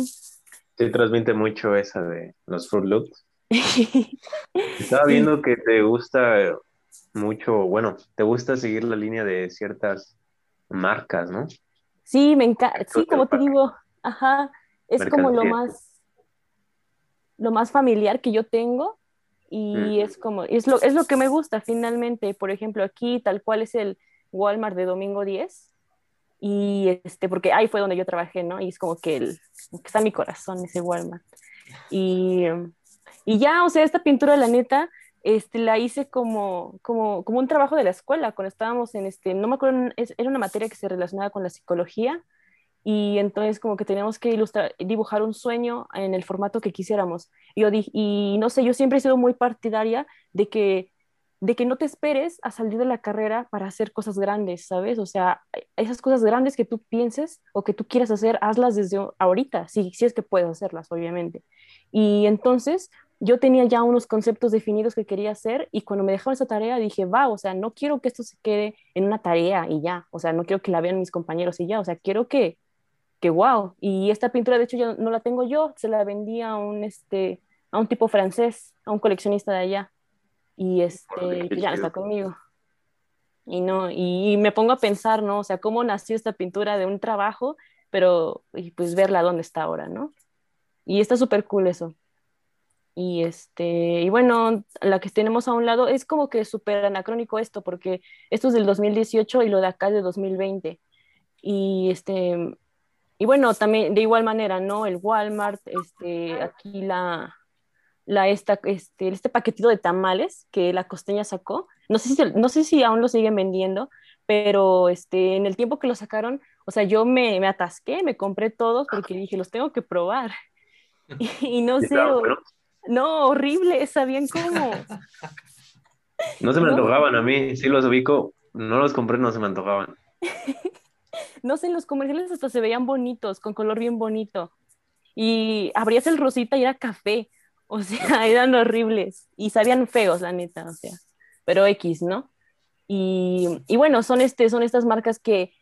te transmite mucho esa de los Fruit Loops. Estaba viendo que te gusta mucho, bueno, te gusta seguir la línea de ciertas marcas, ¿no? Sí, me encanta, sí, como te digo, ajá, es como lo más, lo más familiar que yo tengo y es como, es lo, es lo que me gusta finalmente. Por ejemplo, aquí tal cual es el Walmart de Domingo 10 y este, porque ahí fue donde yo trabajé, ¿no? Y es como que, el, que está en mi corazón ese Walmart. Y, y ya, o sea, esta pintura, la neta, este, la hice como, como, como un trabajo de la escuela, cuando estábamos en, este, no me acuerdo, era una materia que se relacionaba con la psicología y entonces como que teníamos que ilustrar, dibujar un sueño en el formato que quisiéramos. Y, yo dije, y no sé, yo siempre he sido muy partidaria de que, de que no te esperes a salir de la carrera para hacer cosas grandes, ¿sabes? O sea, esas cosas grandes que tú pienses o que tú quieras hacer, hazlas desde ahorita, si, si es que puedes hacerlas, obviamente. Y entonces yo tenía ya unos conceptos definidos que quería hacer y cuando me dejaron esa tarea dije, va, o sea, no quiero que esto se quede en una tarea y ya, o sea, no quiero que la vean mis compañeros y ya, o sea, quiero que, que wow. Y esta pintura, de hecho, yo no la tengo yo, se la vendí a un, este, a un tipo francés, a un coleccionista de allá. Y este, pues ya está conmigo. Y no, y, me pongo a pensar, ¿no? O sea, cómo nació esta pintura de un trabajo, pero y pues verla dónde está ahora, ¿no? Y está súper cool eso. Y este, y bueno, la que tenemos a un lado es como que súper anacrónico esto, porque esto es del 2018 y lo de acá es de 2020. Y este, y bueno, también de igual manera, ¿no? El Walmart, este, aquí la, la esta, este, este paquetito de tamales que la costeña sacó. No sé si, no sé si aún lo siguen vendiendo, pero este, en el tiempo que lo sacaron, o sea, yo me, me atasqué, me compré todos porque dije, los tengo que probar. Y, no sé, no, horrible, sabían cómo. No se me antojaban a mí, sí los ubico, no los compré, no se me antojaban. no sé, en los comerciales hasta se veían bonitos, con color bien bonito. Y abrías el rosita y era café. O sea, eran horribles. Y sabían feos, la neta, o sea. Pero X, ¿no? Y, y bueno, son, este, son estas marcas que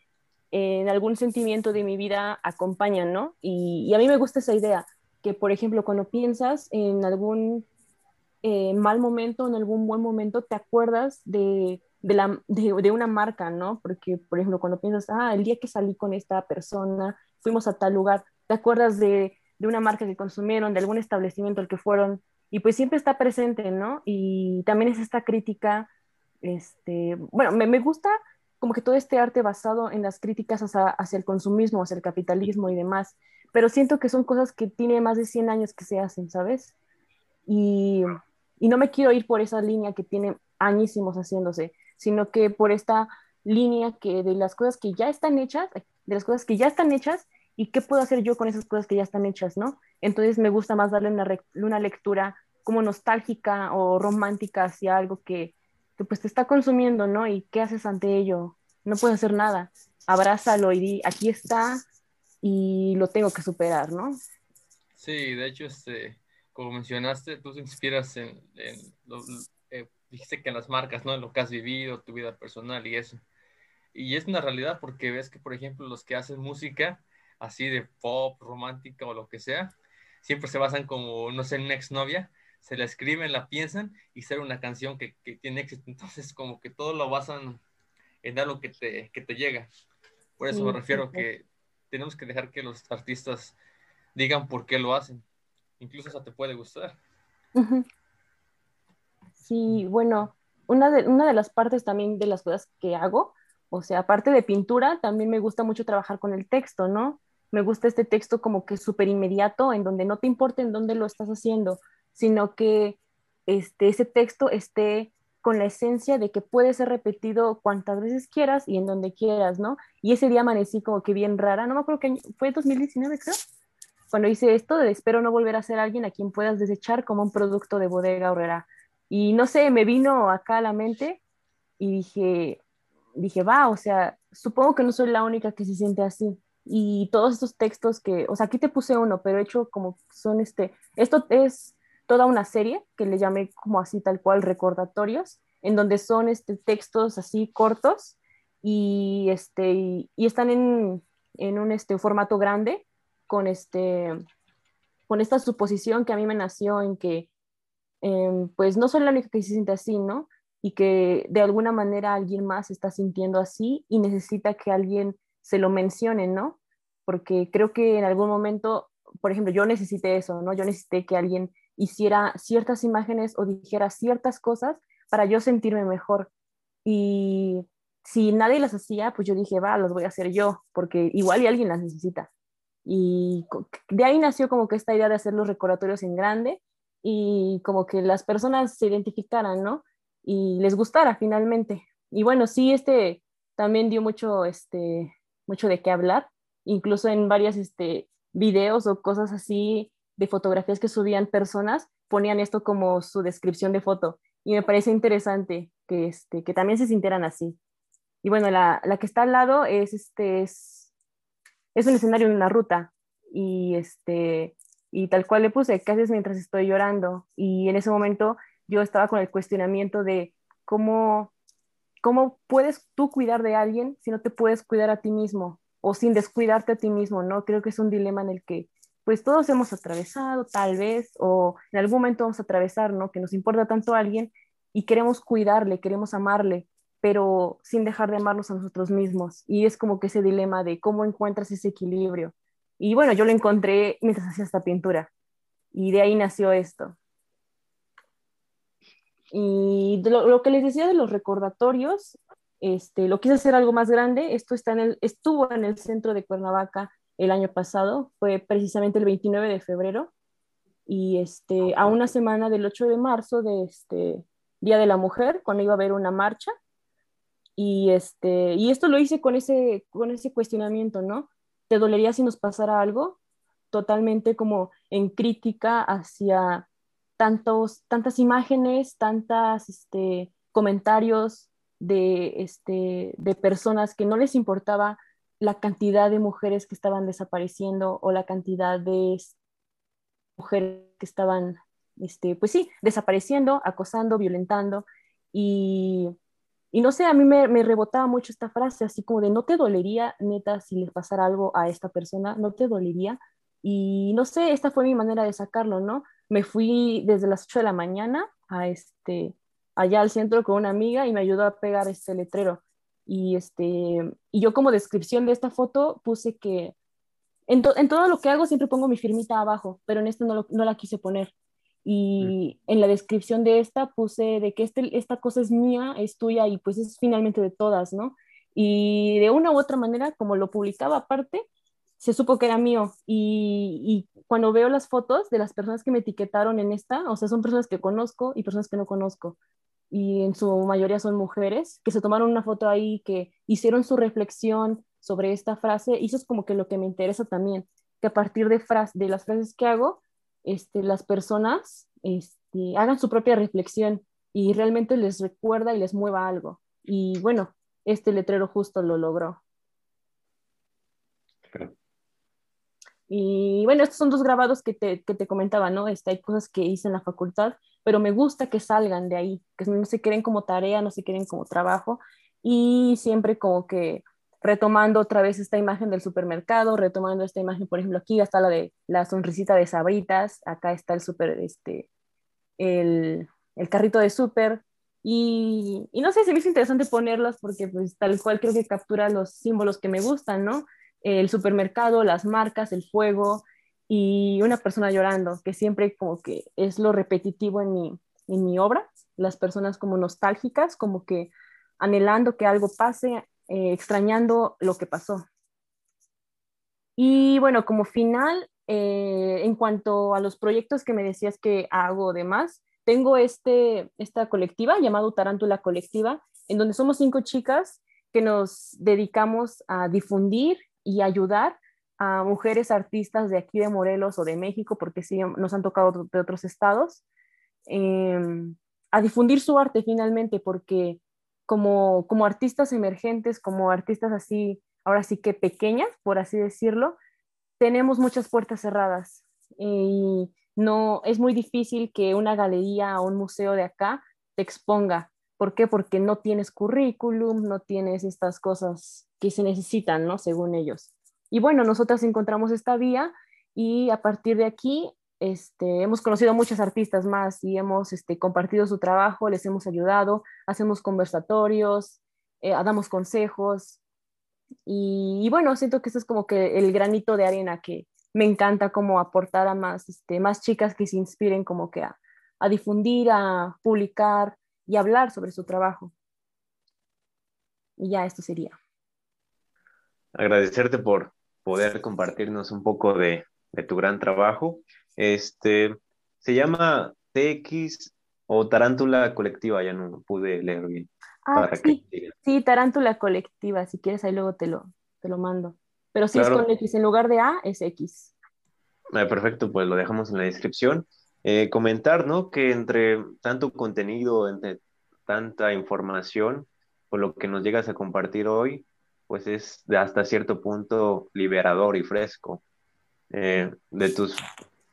en algún sentimiento de mi vida acompañan, ¿no? Y, y, a mí me gusta esa idea, que por ejemplo, cuando piensas en algún eh, mal momento, en algún buen momento, te acuerdas de de, la, de, una marca, ¿no? Porque, por ejemplo, cuando piensas, ah, el día que salí con esta persona, fuimos a tal lugar, te acuerdas de, de una marca que consumieron, de algún establecimiento al que fueron, y pues siempre está presente, ¿no? Y también es esta crítica, este, bueno, me, me gusta como que todo este arte basado en las críticas hacia, hacia, el consumismo, hacia el capitalismo y demás, pero siento que son cosas que tiene más de 100 años que se hacen, ¿sabes? Y, y no me quiero ir por esa línea que tiene añísimos haciéndose sino que por esta línea que de las cosas que ya están hechas, de las cosas que ya están hechas y qué puedo hacer yo con esas cosas que ya están hechas, ¿no? Entonces me gusta más darle una, una lectura como nostálgica o romántica hacia algo que, que, pues te está consumiendo, ¿no? Y qué haces ante ello. No puedes hacer nada. Abrázalo y di, aquí está y lo tengo que superar, ¿no? Sí, de hecho, este, como mencionaste, tú te inspiras en, dijiste que en las marcas, ¿no? En lo que has vivido, tu vida personal y eso. Y es una realidad porque ves que, por ejemplo, los que hacen música así de pop, romántica o lo que sea, siempre se basan como, no sé, en una exnovia, se la escriben, la piensan y sale una canción que, que tiene éxito. Entonces, como que todo lo basan en algo que te, que te llega. Por eso me refiero que tenemos que dejar que los artistas digan por qué lo hacen. Incluso eso te puede gustar. Sí, bueno, una de, una de las partes también de las cosas que hago, o sea, aparte de pintura, también me gusta mucho trabajar con el texto, ¿no? Me gusta este texto como que súper inmediato, en donde no te importa en dónde lo estás haciendo, sino que este, ese texto esté con la esencia de que puede ser repetido cuantas veces quieras y en donde quieras, ¿no? Y ese día amanecí como que bien rara, no me acuerdo que fue 2019, creo, cuando hice esto de espero no volver a ser alguien a quien puedas desechar como un producto de bodega horrera. Y no sé, me vino acá a la mente y dije, dije, va, o sea, supongo que no soy la única que se siente así. Y todos estos textos que, o sea, aquí te puse uno, pero he hecho como son este, esto es toda una serie que le llamé como así tal cual recordatorios, en donde son este, textos así cortos y, este, y, están en, en, un este, formato grande con, este, con esta suposición que a mí me nació en que Em, pues no soy la única que se siente así, ¿no? Y que de alguna manera alguien más está sintiendo así y necesita que alguien se lo mencione, ¿no? Porque creo que en algún momento, por ejemplo, yo necesité eso, ¿no? Yo necesité que alguien hiciera ciertas imágenes o dijera ciertas cosas para yo sentirme mejor. Y si nadie las hacía, pues yo dije, va, las voy a hacer yo, porque igual y alguien las necesita. Y de ahí nació como que esta idea de hacer los recordatorios en grande y como que las personas se identificaran, ¿no? Y les gustara finalmente. Y bueno, sí, este también dio mucho, este, mucho de qué hablar, incluso en varias este, videos o cosas así de fotografías que subían personas, ponían esto como su descripción de foto. Y me parece interesante que, este, que también se sintieran así. Y bueno, la, la que está al lado es, este, es, es un escenario en una ruta. Y este, y tal cual le puse, ¿qué haces mientras estoy llorando? Y en ese momento yo estaba con el cuestionamiento de cómo, cómo puedes tú cuidar de alguien si no te puedes cuidar a ti mismo o sin descuidarte a ti mismo, ¿no? Creo que es un dilema en el que pues todos hemos atravesado tal vez o en algún momento vamos a atravesar, ¿no? Que nos importa tanto a alguien y queremos cuidarle, queremos amarle, pero sin dejar de amarnos a nosotros mismos. Y es como que ese dilema de cómo encuentras ese equilibrio y bueno, yo lo encontré mientras hacía esta pintura. Y de ahí nació esto. Y lo, que les decía de los recordatorios, este, lo quise hacer algo más grande. Esto está en el, estuvo en el centro de Cuernavaca el año pasado, fue precisamente el 29 de febrero. Y este, a una semana del 8 de marzo de este Día de la Mujer, cuando iba a haber una marcha. Y, este, y esto lo hice con ese, con ese cuestionamiento, ¿no? ¿te dolería si nos pasara algo? Totalmente como en crítica hacia tantos, tantas imágenes, tantas este, comentarios de, este, de personas que no les importaba la cantidad de mujeres que estaban desapareciendo o la cantidad de mujeres que estaban, este, pues sí, desapareciendo, acosando, violentando. Y y no sé, a mí me, rebotaba mucho esta frase, así como de, ¿no te dolería, neta, si le pasara algo a esta persona? ¿No te dolería? Y no sé, esta fue mi manera de sacarlo, ¿no? Me fui desde las 8 de la mañana a este, allá al centro con una amiga y me ayudó a pegar este letrero. Y, este, y yo como descripción de esta foto puse que en, en todo lo que hago siempre pongo mi firmita abajo, pero en este no, no la quise poner y en la descripción de esta puse de que este, esta cosa es mía, es tuya y pues es finalmente de todas, ¿no? Y de una u otra manera, como lo publicaba aparte, se supo que era mío. Y, y, cuando veo las fotos de las personas que me etiquetaron en esta, o sea, son personas que conozco y personas que no conozco. Y en su mayoría son mujeres que se tomaron una foto ahí, que hicieron su reflexión sobre esta frase. Y eso es como que lo que me interesa también, que a partir de, de las frases que hago, este, las personas este, hagan su propia reflexión y realmente les recuerda y les mueva algo. Y bueno, este letrero justo lo logró. Y bueno, estos son dos grabados que te, que te comentaba, ¿no? Este, hay cosas que hice en la facultad, pero me gusta que salgan de ahí, que no se queden como tarea, no se queden como trabajo. y siempre como que retomando otra vez esta imagen del supermercado, retomando esta imagen, por ejemplo, aquí está la de la sonrisita de Sabritas, acá está el super, este, el, el carrito de súper, y, y, no sé, se me hizo interesante ponerlas porque pues tal cual creo que captura los símbolos que me gustan, ¿no? El supermercado, las marcas, el fuego y una persona llorando, que siempre como que es lo repetitivo en mi, en mi obra, las personas como nostálgicas, como que anhelando que algo pase, eh, extrañando lo que pasó. Y bueno, como final, eh, en cuanto a los proyectos que me decías que hago demás, tengo este, esta colectiva llamado Tarántula Colectiva, en donde somos cinco chicas que nos dedicamos a difundir y ayudar a mujeres artistas de aquí de Morelos o de México, porque sí nos han tocado de otros estados, em, a difundir su arte finalmente, porque como, como artistas emergentes, como artistas así, ahora sí que pequeñas, por así decirlo, tenemos muchas puertas cerradas. Y no es muy difícil que una galería o un museo de acá te exponga. ¿Por qué? Porque no tienes currículum, no tienes estas cosas que se necesitan, ¿no? Según ellos. Y bueno, nosotras encontramos esta vía y a partir de aquí este, hemos conocido a muchos artistas más y hemos este, compartido su trabajo, les hemos ayudado, hacemos conversatorios, eh, damos consejos. Y, y, bueno, siento que eso es como que el granito de arena que, me encanta como aportar a más, este, más chicas que se inspiren como que a, a difundir, a publicar y hablar sobre su trabajo. Y ya esto sería. Agradecerte por poder compartirnos un poco de, de tu gran trabajo. Este, se llama TX o Tarántula Colectiva, ya no pude leer bien. Ah, sí, sí, Tarántula Colectiva, si quieres ahí luego te lo, te lo mando. Pero si es con X en lugar de A, es X. Ah, perfecto, pues lo dejamos en la descripción. Eh, comentar, ¿no? Que entre tanto contenido, entre tanta información, por lo que nos llegas a compartir hoy, pues es hasta cierto punto liberador y fresco. Eh, de tus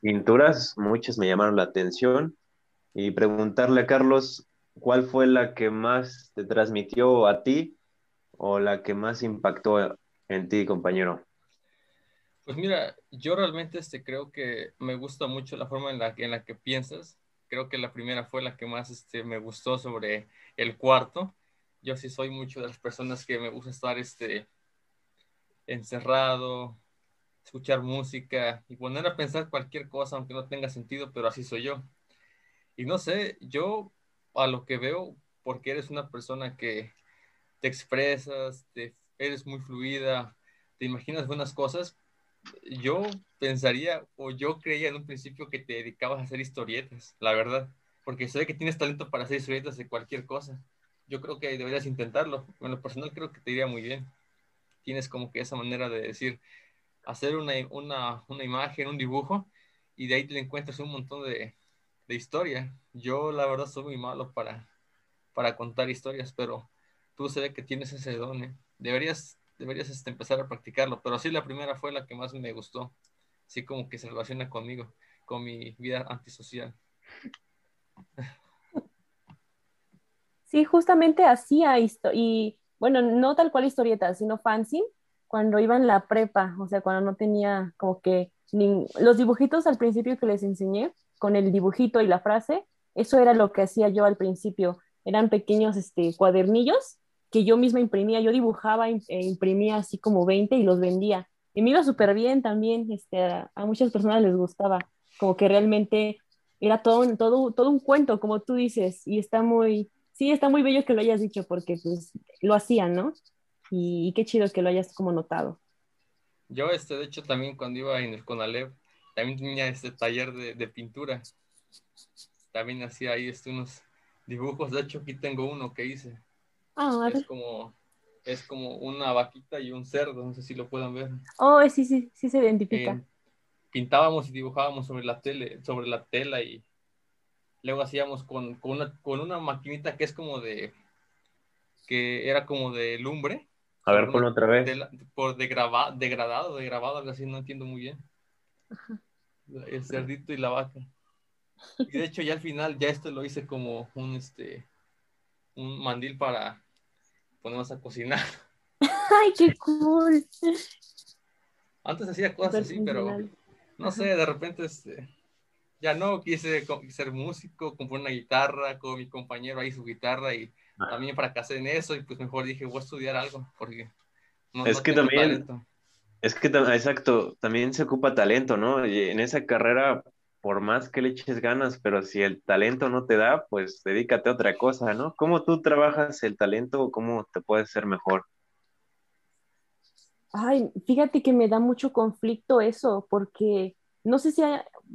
pinturas, muchas me llamaron la atención y preguntarle a Carlos, ¿cuál fue la que más te transmitió a ti o la que más impactó en ti, compañero? Pues mira, yo realmente este, creo que me gusta mucho la forma en la, en la que piensas. Creo que la primera fue la que más este, me gustó sobre el cuarto. Yo sí soy mucho de las personas que me gusta estar este, encerrado, escuchar música y poner a pensar cualquier cosa, aunque no tenga sentido, pero así soy yo. Y no sé, yo a lo que veo, porque eres una persona que te expresas, te eres muy fluida, te imaginas buenas cosas, yo pensaría o yo creía en un principio que te dedicabas a hacer historietas, la verdad, porque sé que tienes talento para hacer historietas de cualquier cosa. Yo creo que deberías intentarlo. En lo personal creo que te iría muy bien. Tienes como que esa manera de decir, hacer una, una, una imagen, un dibujo, y de ahí te encuentras un montón de, de historia. Yo la verdad soy muy malo para, para contar historias, pero tú se ve que tienes ese don, ¿eh? Deberías, deberías este, empezar a practicarlo, pero sí la primera fue la que más me gustó, sí como que se relaciona conmigo, con mi vida antisocial. Sí, justamente hacía y bueno, no tal cual historietas, sino fancy, cuando iba en la prepa, o sea, cuando no tenía como que los dibujitos al principio que les enseñé, con el dibujito y la frase, eso era lo que hacía yo al principio, eran pequeños este, cuadernillos que yo misma imprimía, yo dibujaba e imprimía así como 20 y los vendía. Y me iba súper bien también, este, a, muchas personas les gustaba, como que realmente era todo, todo, todo un cuento, como tú dices, y está muy, sí, está muy bello que lo hayas dicho, porque pues lo hacían, ¿no? Y, qué chido que lo hayas como notado. Yo, este, de hecho, también cuando iba en el Conalep, también tenía este taller de, de pintura. También hacía ahí este, unos dibujos, de hecho aquí tengo uno que hice. Ah, es como es como una vaquita y un cerdo, no sé si lo puedan ver. Oh, sí, sí, sí se identifica. pintábamos y dibujábamos sobre la tele, sobre la tela y luego hacíamos con, con, una, con una maquinita que es como de que era como de lumbre. A ver, ponlo otra vez. por de degradado, de grabado, algo así, no entiendo muy bien. El cerdito y la vaca. Y de hecho ya al final, ya esto lo hice como un este un mandil para ponemos a cocinar. ¡Ay, qué cool! Antes hacía cosas así, pero no sé, de repente este, ya no quise ser músico, comprar una guitarra con mi compañero ahí su guitarra y ah. también fracasé en eso y pues mejor dije voy a estudiar algo porque no, es que también es que exacto también se ocupa talento no y en esa carrera por más que le eches ganas pero si el talento no te da pues dedícate a otra cosa no cómo tú trabajas el talento o cómo te puedes ser mejor Ay, fíjate que me da mucho conflicto eso, porque no sé si,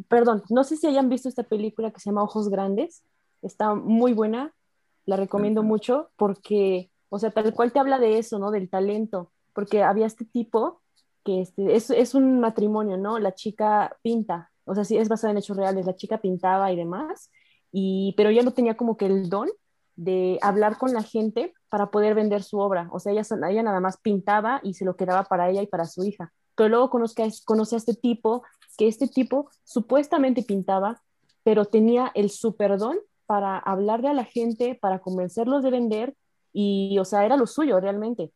perdón, no sé si hayan visto esta película que se llama Ojos Grandes, está muy buena, la recomiendo mucho porque, o sea, tal cual te habla de eso, ¿no? Del talento, porque había este tipo que este, es, es un matrimonio, ¿no? La chica pinta, o sea, sí es basada en hechos reales, la chica pintaba y demás, y, pero ella no tenía como que el don de hablar con la gente para poder vender su obra. O sea, ella, ella nada más pintaba y se lo quedaba para ella y para su hija. Pero luego conoce, conoce a este tipo, que este tipo supuestamente pintaba, pero tenía el superdón para hablarle a la gente, para convencerlos de vender y, o sea, era lo suyo realmente.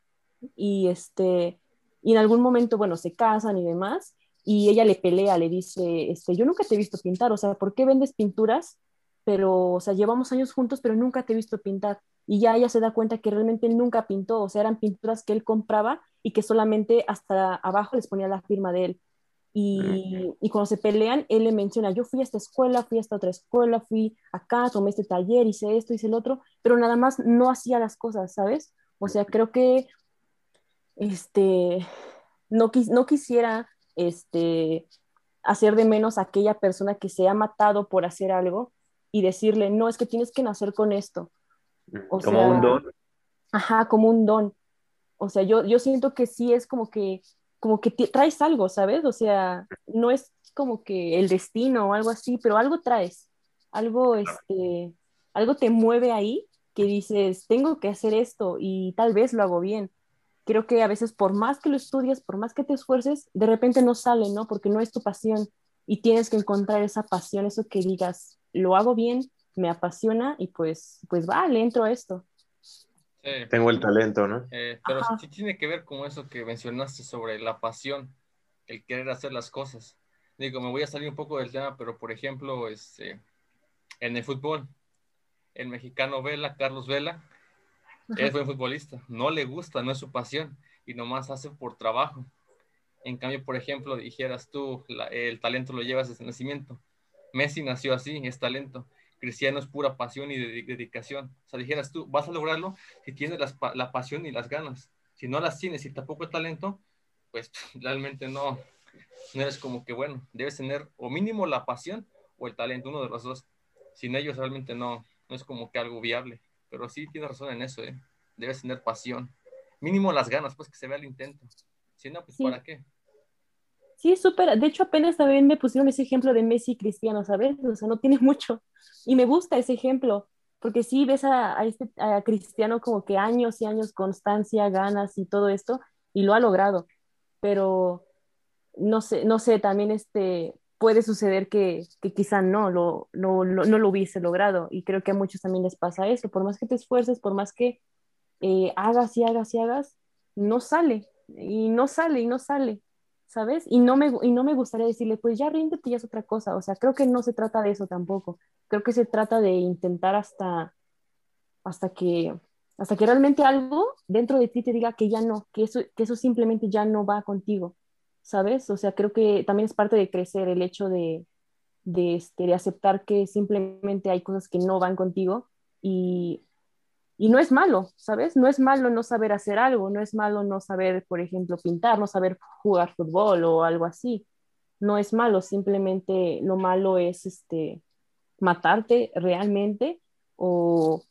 Y este, y en algún momento, bueno, se casan y demás, y ella le pelea, le dice, este, yo nunca te he visto pintar, o sea, ¿por qué vendes pinturas pero, o sea, llevamos años juntos, pero nunca te he visto pintar. Y ya ella se da cuenta que realmente nunca pintó, o sea, eran pinturas que él compraba y que solamente hasta abajo les ponía la firma de él. Y, y, cuando se pelean, él le menciona, yo fui a esta escuela, fui a esta otra escuela, fui acá, tomé este taller, hice esto, hice el otro, pero nada más no hacía las cosas, ¿sabes? O sea, creo que este, no, no quisiera este, hacer de menos a aquella persona que se ha matado por hacer algo, y decirle, no, es que tienes que nacer con esto. como un don. Ajá, como un don. O sea, yo, yo siento que sí es como que, como que traes algo, ¿sabes? O sea, no es como que el destino o algo así, pero algo traes. Algo, este, algo te mueve ahí que dices, tengo que hacer esto y tal vez lo hago bien. Creo que a veces por más que lo estudies, por más que te esfuerces, de repente no sale, ¿no? Porque no es tu pasión y tienes que encontrar esa pasión, eso que digas, lo hago bien, me apasiona y pues, pues va, le entro a esto. Tengo el talento, ¿no? Eh, pero sí tiene que ver con eso que mencionaste sobre la pasión, el querer hacer las cosas. Digo, me voy a salir un poco del tema, pero por ejemplo, este, en el fútbol, el mexicano Vela, Carlos Vela, es buen futbolista, no le gusta, no es su pasión, y nomás hace por trabajo. En cambio, por ejemplo, dijeras tú, el talento lo llevas desde nacimiento. Messi nació así, es talento. Cristiano es pura pasión y dedicación. O sea, dijeras tú, vas a lograrlo si tienes la pasión y las ganas. Si no las tienes y tampoco el talento, pues realmente no, no eres como que bueno. Debes tener o mínimo la pasión o el talento, uno de los dos. Sin ellos realmente no, no es como que algo viable. Pero sí tienes razón en eso, ¿eh? Debes tener pasión. Mínimo las ganas, pues que se vea el intento. Si no, pues ¿para qué? Sí, súper. De hecho, apenas también me pusieron ese ejemplo de Messi Cristiano, ¿sabes? O sea, no tiene mucho. Y me gusta ese ejemplo, porque sí ves a, este, a Cristiano como que años y años, constancia, ganas y todo esto, y lo ha logrado. Pero no sé, no sé, también este, puede suceder que, que quizá no lo, no, no, lo hubiese logrado. Y creo que a muchos también les pasa eso. Por más que te esfuerces, por más que eh, hagas y hagas y hagas, no sale. Y no sale y no sale. ¿Sabes? Y no, me, y no me gustaría decirle, pues ya ríndete, ya es otra cosa. O sea, creo que no se trata de eso tampoco. Creo que se trata de intentar hasta, hasta que hasta que realmente algo dentro de ti te diga que ya no, que eso, que eso simplemente ya no va contigo, ¿sabes? O sea, creo que también es parte de crecer el hecho de, de, este, de aceptar que simplemente hay cosas que no van contigo y, y no es malo, ¿sabes? No es malo no saber hacer algo, no es malo no saber, por ejemplo, pintar, no saber jugar fútbol o algo así. No es malo, simplemente lo malo es este, matarte realmente o,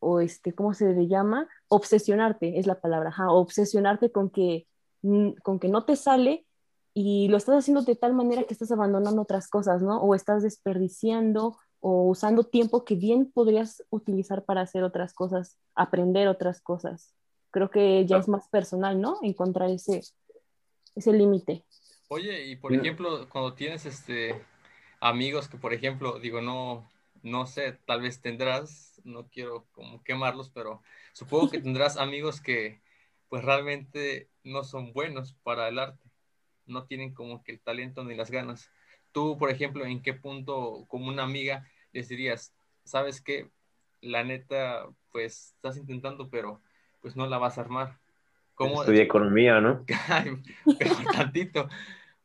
o este, ¿cómo se le llama? Obsesionarte, es la palabra, obsesionarte con que, mm, con que no te sale y lo estás haciendo de tal manera que estás abandonando otras cosas, ¿no? O estás desperdiciando o usando tiempo que bien podrías utilizar para hacer otras cosas, aprender otras cosas. Creo que ya es más personal, ¿no? Encontrar ese, ese límite. Oye, y por ejemplo, cuando tienes este amigos que, por ejemplo, digo, no, no sé, tal vez tendrás, no quiero como quemarlos, pero supongo que tendrás amigos que pues realmente no son buenos para el arte, no tienen como que el talento ni las ganas. Tú, por ejemplo, ¿en qué punto como una amiga les dirías, sabes que la neta, pues estás intentando, pero pues no la vas a armar? ¿Cómo? Estudia economía, ¿no? pero tantito.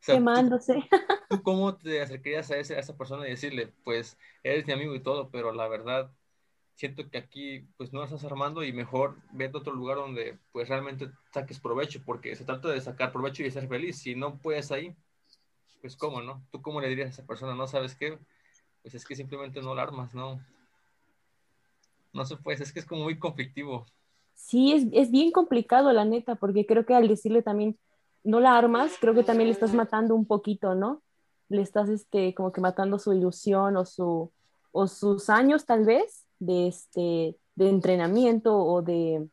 Quemándose. ¿tú, cómo te acercarías a, ese, a esa persona y decirle, pues eres mi amigo y todo, pero la verdad siento que aquí pues no la estás armando y mejor vete a otro lugar donde pues realmente saques provecho, porque se trata de sacar provecho y ser feliz. Si no puedes ahí, pues cómo, ¿no? ¿Tú cómo le dirías a esa persona? ¿No sabes qué? Pues es que simplemente no la armas, ¿no? No se puede, es que es como muy conflictivo. Sí, es, es bien complicado, la neta, porque creo que al decirle también no la armas, creo que también le estás matando un poquito, ¿no? Le estás, este, como que matando su ilusión o, su, o sus años, tal vez, de, este, de entrenamiento o de,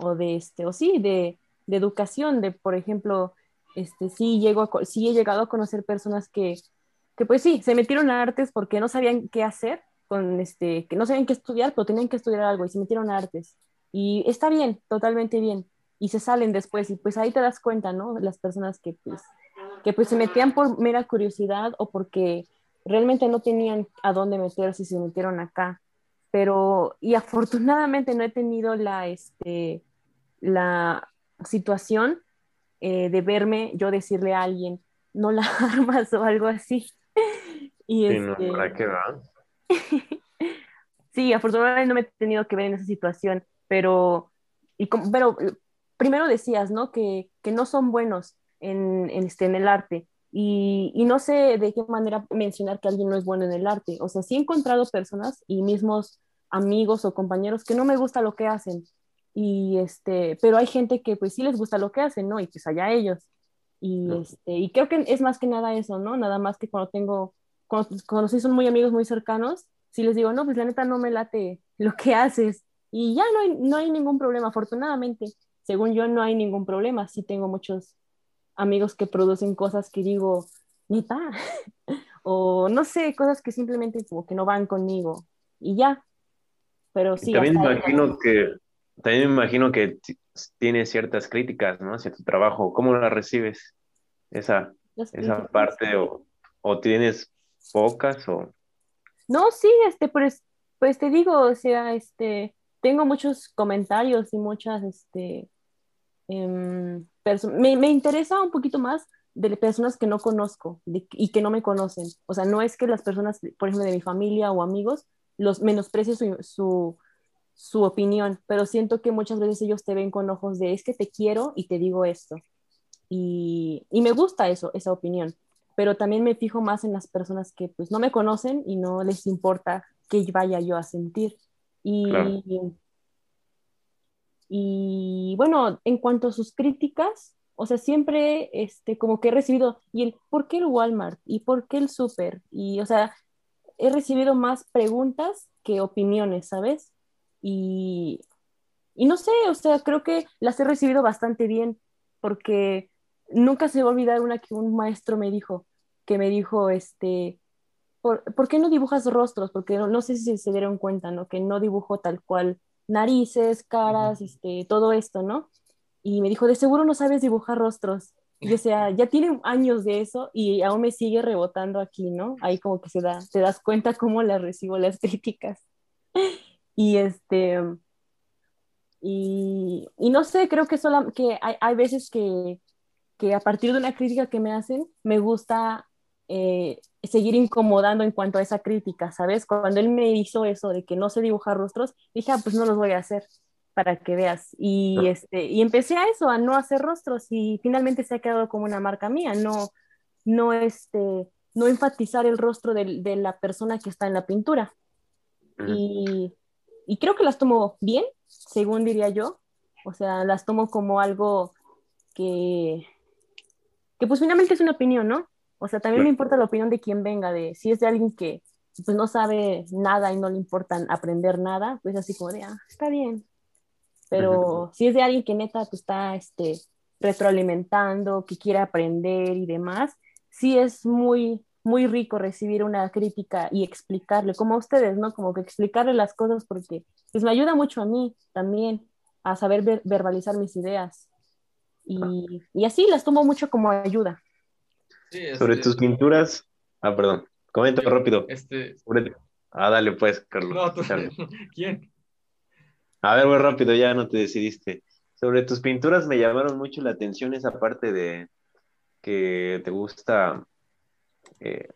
o de, este, o sí, de, de educación, de, por ejemplo, este, sí, llego a, sí he llegado a conocer personas que, que, pues sí, se metieron a artes porque no sabían qué hacer, con, este, que no sabían qué estudiar, pero tenían que estudiar algo y se metieron a artes. Y está bien, totalmente bien, y se salen después y pues ahí te das cuenta, ¿no? Las personas que pues, que pues se metían por mera curiosidad o porque realmente no tenían a dónde meterse y se metieron acá. Pero, y afortunadamente no he tenido la, este, la situación eh, de verme yo decirle a alguien, no la armas o algo así. Y sí, no, ¿para este qué va? sí, afortunadamente no me he tenido que ver en esa situación, pero, y pero primero decías, ¿no? Que, que no son buenos en, en, este, en el arte. Y, y, no sé de qué manera mencionar que alguien no es bueno en el arte. O sea, sí he encontrado personas y mismos amigos o compañeros que no me gusta lo que hacen. Y este, pero hay gente que pues sí les gusta lo que hacen, ¿no? Y pues allá ellos. Y, este, y creo que es más que nada eso, ¿no? Nada más que cuando tengo, cuando, cuando sí son muy amigos muy cercanos, sí les digo, no, pues la neta no me late lo que haces. Y ya no hay, no hay ningún problema, afortunadamente según yo no hay ningún problema. Sí tengo muchos amigos que producen cosas que digo, neta, o no sé, cosas que simplemente como que no van conmigo y ya. Pero sí. También me imagino que, también me imagino que tienes ciertas críticas, ¿no? Hacia tu trabajo. ¿Cómo la recibes? Esa, esa parte o, o tienes pocas o... No, sí, este, pues, pues te digo, o sea, este, tengo muchos comentarios y muchas, este, em, me, me, interesa un poquito más de personas que no conozco y que no me conocen. O sea, no es que las personas, por ejemplo, de mi familia o amigos, los menosprecie su, su, su opinión, pero siento que muchas veces ellos te ven con ojos de es que te quiero y te digo esto. Y, y, me gusta eso, esa opinión, pero también me fijo más en las personas que pues no me conocen y no les importa que vaya yo a sentir. Y, y bueno, en cuanto a sus críticas, o sea, siempre este, como que he recibido, ¿y el por qué el Walmart? ¿Y por qué el súper? Y, o sea, he recibido más preguntas que opiniones, ¿sabes? Y, y no sé, o sea, creo que las he recibido bastante bien, porque nunca se va a olvidar una que un maestro me dijo, que me dijo, este, ¿por, ¿por qué no dibujas rostros? Porque no, no, sé si se dieron cuenta, ¿no? Que no dibujo tal cual narices, caras, este, todo esto, ¿no? Y me dijo, de seguro no sabes dibujar rostros. Y o sea, ya tiene años de eso y aún me sigue rebotando aquí, ¿no? Ahí como que se da, te das cuenta cómo las recibo las críticas. Y este, y, y no sé, creo que, solo, que hay, hay veces que, que a partir de una crítica que me hacen, me gusta eh, seguir incomodando en cuanto a esa crítica, ¿sabes? Cuando él me hizo eso de que no sé dibujar rostros, dije, ah, pues no los voy a hacer para que veas. Y, este, y empecé a eso, a no hacer rostros y finalmente se ha quedado como una marca mía, no, no, este, no enfatizar el rostro de, de la persona que está en la pintura. y, y creo que las tomo bien, según diría yo. O sea, las tomo como algo que, que pues finalmente es una opinión, ¿no? O sea, también me importa la opinión de quien venga, de si es de alguien que pues no sabe nada y no le importa aprender nada, pues así como de, ah, está bien. Pero si es de alguien que neta pues, está este, retroalimentando, que quiere aprender y demás, sí es muy, muy rico recibir una crítica y explicarle, como a ustedes, ¿no? Como que explicarle las cosas porque pues me ayuda mucho a mí también a saber verbalizar mis ideas. Y, y, así las tomo mucho como ayuda. Sobre tus pinturas, ah, perdón, comento rápido. Este... Ah, dale pues, Carlos. No, tú... ¿Quién? A ver, muy rápido, ya no te decidiste. Sobre tus pinturas me llamaron mucho la atención esa parte de que te gusta eh,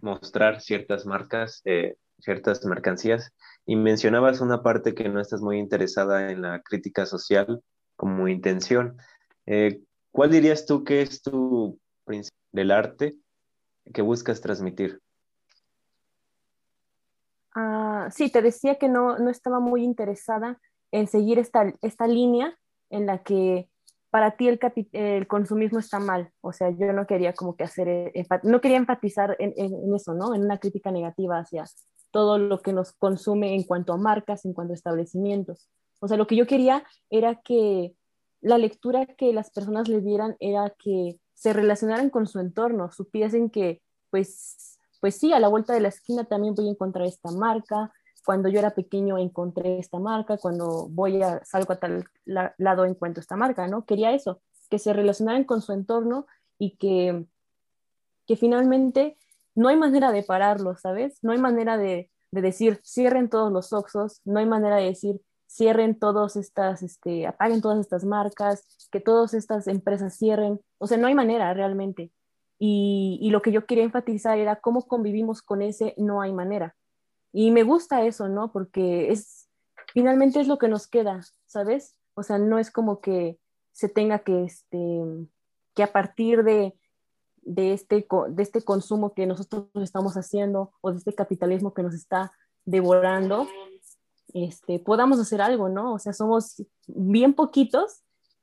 mostrar ciertas marcas, eh, ciertas mercancías, y mencionabas una parte que no estás muy interesada en la crítica social como intención. Eh, ¿Cuál dirías tú que es tu principio del arte que buscas transmitir? Ah, sí, te decía que no, no estaba muy interesada en seguir esta, esta línea en la que para ti el, consumismo está mal. O sea, yo no quería como que hacer, eh, no quería enfatizar en, en, eso, ¿no? En una crítica negativa hacia todo lo que nos consume en cuanto a marcas, en cuanto a establecimientos. O sea, lo que yo quería era que la lectura que las personas le dieran era que se relacionaran con su entorno, supiesen que, pues, pues sí, a la vuelta de la esquina también voy a encontrar esta marca, cuando yo era pequeño encontré esta marca, cuando voy a salgo a tal lado encuentro esta marca, ¿no? Quería eso, que se relacionaran con su entorno y que, que finalmente no hay manera de pararlo, ¿sabes? No hay manera de, de decir cierren todos los oxos, no hay manera de decir cierren todas estas, este, apaguen todas estas marcas, que todas estas empresas cierren, o sea, no hay manera realmente. Y, y lo que yo quería enfatizar era cómo convivimos con ese no hay manera y me gusta eso, ¿no? Porque es, finalmente es lo que nos queda, ¿sabes? O sea, no es como que se tenga que, este, que a partir de, de, este, de este consumo que nosotros estamos haciendo o de este capitalismo que nos está devorando, este, podamos hacer algo, ¿no? O sea, somos bien poquitos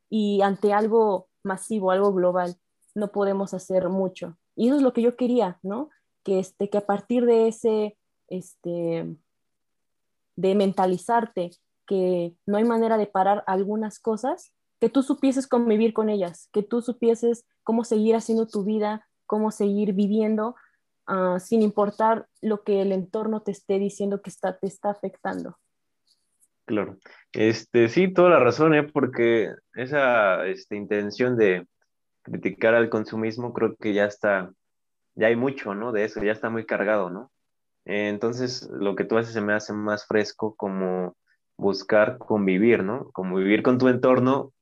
y ante algo masivo, algo global, no podemos hacer mucho. Y eso es lo que yo quería, ¿no? Que, este, que a partir de ese este, de mentalizarte que no hay manera de parar algunas cosas, que tú supieses convivir con ellas, que tú supieses cómo seguir haciendo tu vida, cómo seguir viviendo, ah, sin importar lo que el entorno te esté diciendo que está, te está afectando. Claro, este, sí, toda la razón, ¿eh? porque esa este, intención de criticar al consumismo creo que ya está, ya hay mucho, ¿no? De eso, ya está muy cargado, ¿no? Entonces, lo que tú haces se me hace más fresco como buscar convivir, ¿no? Convivir con tu entorno,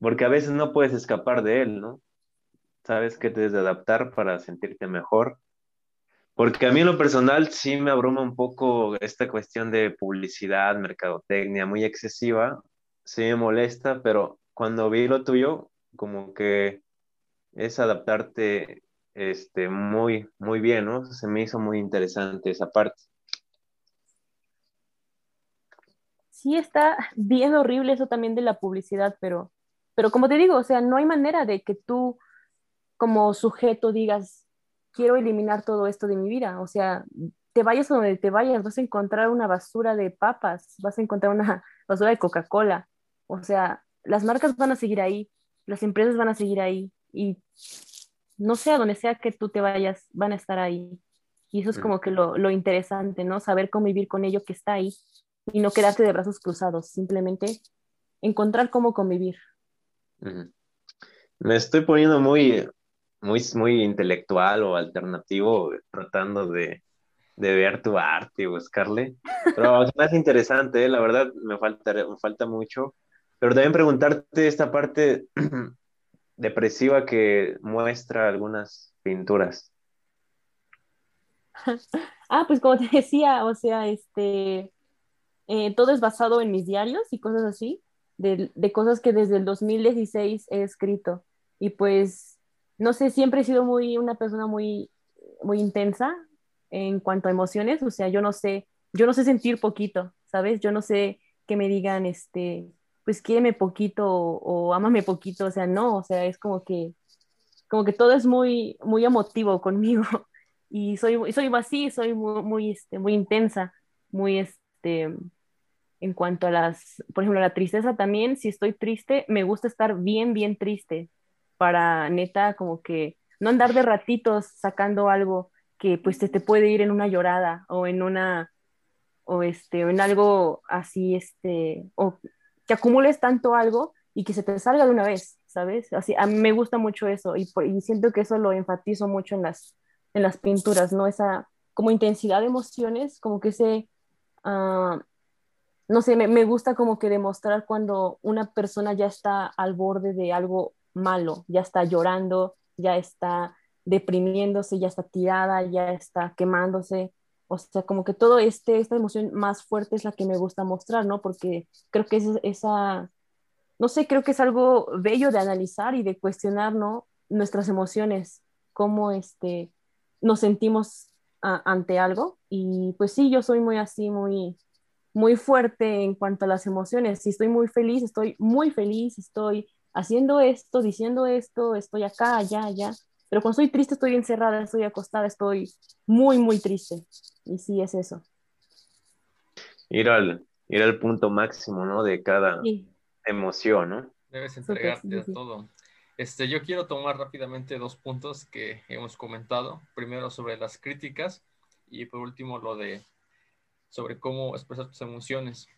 porque a veces no puedes escapar de él, ¿no? Sabes que te debes de adaptar para sentirte mejor. Porque a mí en lo personal sí me abruma un poco esta cuestión de publicidad, mercadotecnia muy excesiva, sí me molesta, pero cuando vi lo tuyo, como que es adaptarte este, muy, muy bien, ¿no? Se me hizo muy interesante esa parte. Sí, está bien horrible eso también de la publicidad, pero, pero como te digo, o sea, no hay manera de que tú como sujeto digas, quiero eliminar todo esto de mi vida. O sea, te vayas a donde te vayas, vas a encontrar una basura de papas, vas a encontrar una basura de Coca-Cola. O sea, las marcas van a seguir ahí, las empresas van a seguir ahí y no sé, a donde sea que tú te vayas, van a estar ahí. Y eso es como que lo, interesante, ¿no? Saber cómo vivir con ello que está ahí y no quedarte de brazos cruzados, simplemente encontrar cómo convivir. Me estoy poniendo muy, muy, muy intelectual o alternativo tratando de, ver tu arte y buscarle. Pero es más interesante, ¿eh? la verdad me falta, me falta mucho. Pero también preguntarte esta parte depresiva que muestra algunas pinturas. ah, pues como te decía, o sea, este, eh, todo es basado en mis diarios y cosas así, de, cosas que desde el 2016 he escrito. Y pues, no sé, siempre he sido muy, una persona muy, muy intensa en cuanto a emociones, o sea, yo no sé, yo no sé sentir poquito, ¿sabes? Yo no sé que me digan, este, pues quiéreme poquito o, ámame poquito, o sea, no, o sea, es como que, como que todo es muy, muy emotivo conmigo. Y soy, soy así, soy muy, muy, este, muy intensa, muy, este, en cuanto a las, por ejemplo, la tristeza también, si estoy triste, me gusta estar bien, bien triste para neta como que no andar de ratitos sacando algo que pues te, te puede ir en una llorada o en una, o este, o en algo así, este, o que acumules tanto algo y que se te salga de una vez, ¿sabes? Así, a mí me gusta mucho eso y, siento que eso lo enfatizo mucho en las, en las pinturas, ¿no? Esa como intensidad de emociones, como que ese, uh, no sé, me, me, gusta como que demostrar cuando una persona ya está al borde de algo malo, ya está llorando, ya está deprimiéndose, ya está tirada, ya está quemándose. O sea, como que todo este, esta emoción más fuerte es la que me gusta mostrar, ¿no? Porque creo que es esa, no sé, creo que es algo bello de analizar y de cuestionar, ¿no? Nuestras emociones, cómo este, nos sentimos a, ante algo. Y pues sí, yo soy muy así, muy, muy fuerte en cuanto a las emociones. Si estoy muy feliz, estoy muy feliz, estoy haciendo esto, diciendo esto, estoy acá, allá, allá. Pero cuando estoy triste, estoy encerrada, estoy acostada, estoy muy, muy triste. Y sí, es eso. Ir al, ir al punto máximo, ¿no? De cada sí. emoción, ¿no? Debes entregarte sí, sí, a todo. Este, yo quiero tomar rápidamente dos puntos que hemos comentado. Primero sobre las críticas y por último lo de sobre cómo expresar tus emociones.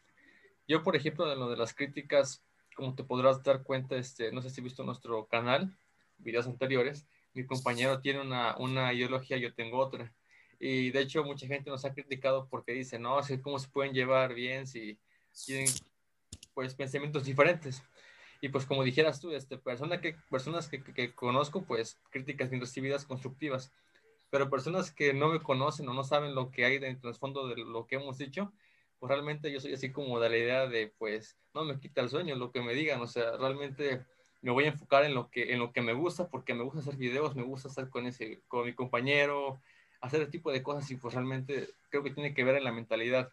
Yo, por ejemplo, de lo de las críticas, como te podrás dar cuenta, este, no sé si has visto nuestro canal, videos anteriores, mi compañero tiene una, una ideología, yo tengo otra. Y de hecho mucha gente nos ha criticado porque dice, no, ¿cómo se pueden llevar bien si tienen pues pensamientos diferentes? Y pues como dijeras tú, este, persona que, personas que, que, que conozco, pues críticas bien recibidas, constructivas. Pero personas que no me conocen o no saben lo que hay en el trasfondo de lo que hemos dicho, pues realmente yo soy así como de la idea de, pues, no me quita el sueño lo que me digan, o sea, realmente me voy a enfocar en lo que, en lo que me gusta, porque me gusta hacer videos, me gusta estar con, ese, con mi compañero, hacer ese tipo de cosas y pues realmente creo que tiene que ver en la mentalidad,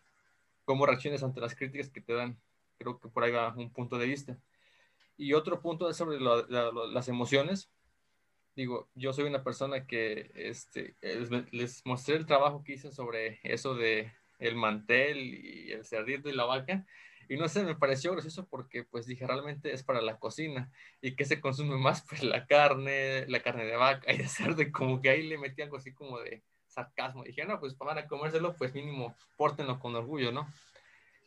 cómo reacciones ante las críticas que te dan. Creo que por ahí va un punto de vista. Y otro punto es sobre la, la, las emociones. Digo, yo soy una persona que este, les, les, mostré el trabajo que hice sobre eso de el mantel y el cerdito y la vaca. Y no sé, me pareció gracioso porque pues dije, realmente es para la cocina. ¿Y que se consume más? Pues la carne, la carne de vaca y de cerdo. Y como que ahí le metí algo así como de sarcasmo. Y dije, no, pues para comérselo, pues mínimo, pórtenlo con orgullo, ¿no?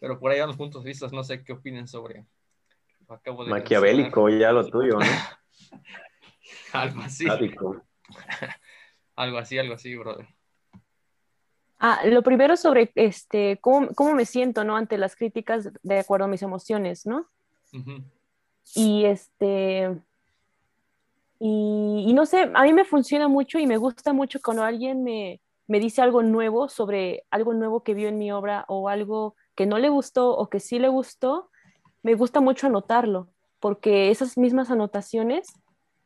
Pero por ahí van los puntos de vista, no sé qué opinen sobre... Acabo de Maquiavélico, mencionar. ya lo tuyo, ¿no? algo así. algo así, algo así, brother. Ah, lo primero sobre este, cómo, cómo, me siento, ¿no? Ante las críticas de acuerdo a mis emociones, ¿no? Uh -huh. Y este, y, y, no sé, a mí me funciona mucho y me gusta mucho cuando alguien me, me dice algo nuevo sobre algo nuevo que vio en mi obra o algo que no le gustó o que sí le gustó, me gusta mucho anotarlo, porque esas mismas anotaciones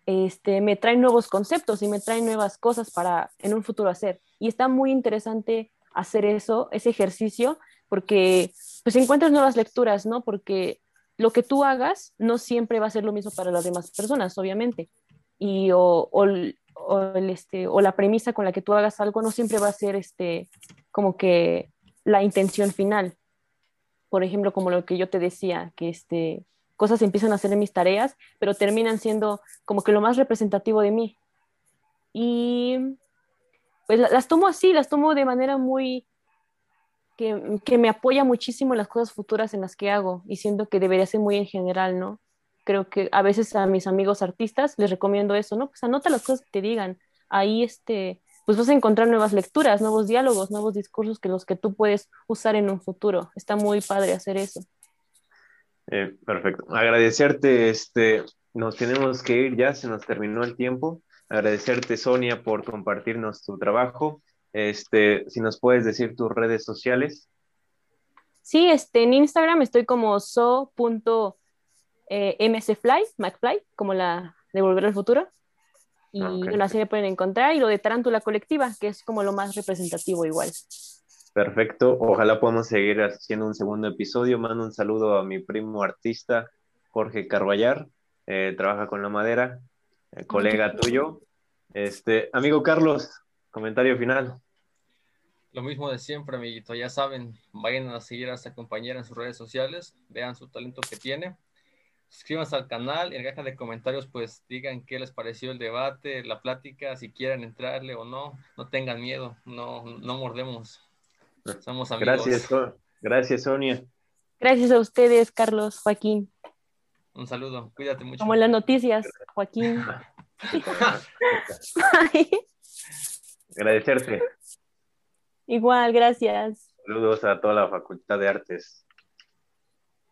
este, me traen nuevos conceptos y me traen nuevas cosas para en un futuro hacer. Y está muy interesante hacer eso, ese ejercicio, porque pues encuentras nuevas lecturas, ¿no? Porque lo que tú hagas no siempre va a ser lo mismo para las demás personas, obviamente. Y o, o, el, este, o la premisa con la que tú hagas algo no siempre va a ser este, como que la intención final. Por ejemplo, como lo que yo te decía, que este, cosas empiezan a hacer en mis tareas, pero terminan siendo como que lo más representativo de mí. Y pues las tomo así, las tomo de manera muy, que, que, me apoya muchísimo en las cosas futuras en las que hago y siento que debería ser muy en general, ¿no? Creo que a veces a mis amigos artistas les recomiendo eso, ¿no? Pues anota las cosas que te digan. Ahí, este, pues vas a encontrar nuevas lecturas, nuevos diálogos, nuevos discursos que los que tú puedes usar en un futuro. Está muy padre hacer eso. Eh, perfecto. Agradecerte, este, nos tenemos que ir ya, se nos terminó el tiempo. Agradecerte, Sonia, por compartirnos tu trabajo. Este, si nos puedes decir tus redes sociales. Sí, este, en Instagram estoy como so.mcfly, McFly, como la de Volver al Futuro. Y okay. bueno, así me pueden encontrar. Y lo de Tarántula Colectiva, que es como lo más representativo igual. Perfecto, ojalá podamos seguir haciendo un segundo episodio. Mando un saludo a mi primo artista, Jorge Carballar, eh, trabaja con la madera, colega tuyo. Este, amigo Carlos, comentario final. Lo mismo de siempre, amiguito, ya saben, vayan a seguir a esta compañera en sus redes sociales, vean su talento que tiene. suscríbanse al canal, en la caja de comentarios pues digan qué les pareció el debate, la plática, si quieren entrarle o no, no tengan miedo, no, no mordemos, somos amigos. Gracias, gracias Sonia. Gracias a ustedes, Carlos, Joaquín. Un saludo, cuídate mucho. Como en las noticias, Joaquín. Agradecerte. Igual, gracias. Saludos a toda la Facultad de Artes.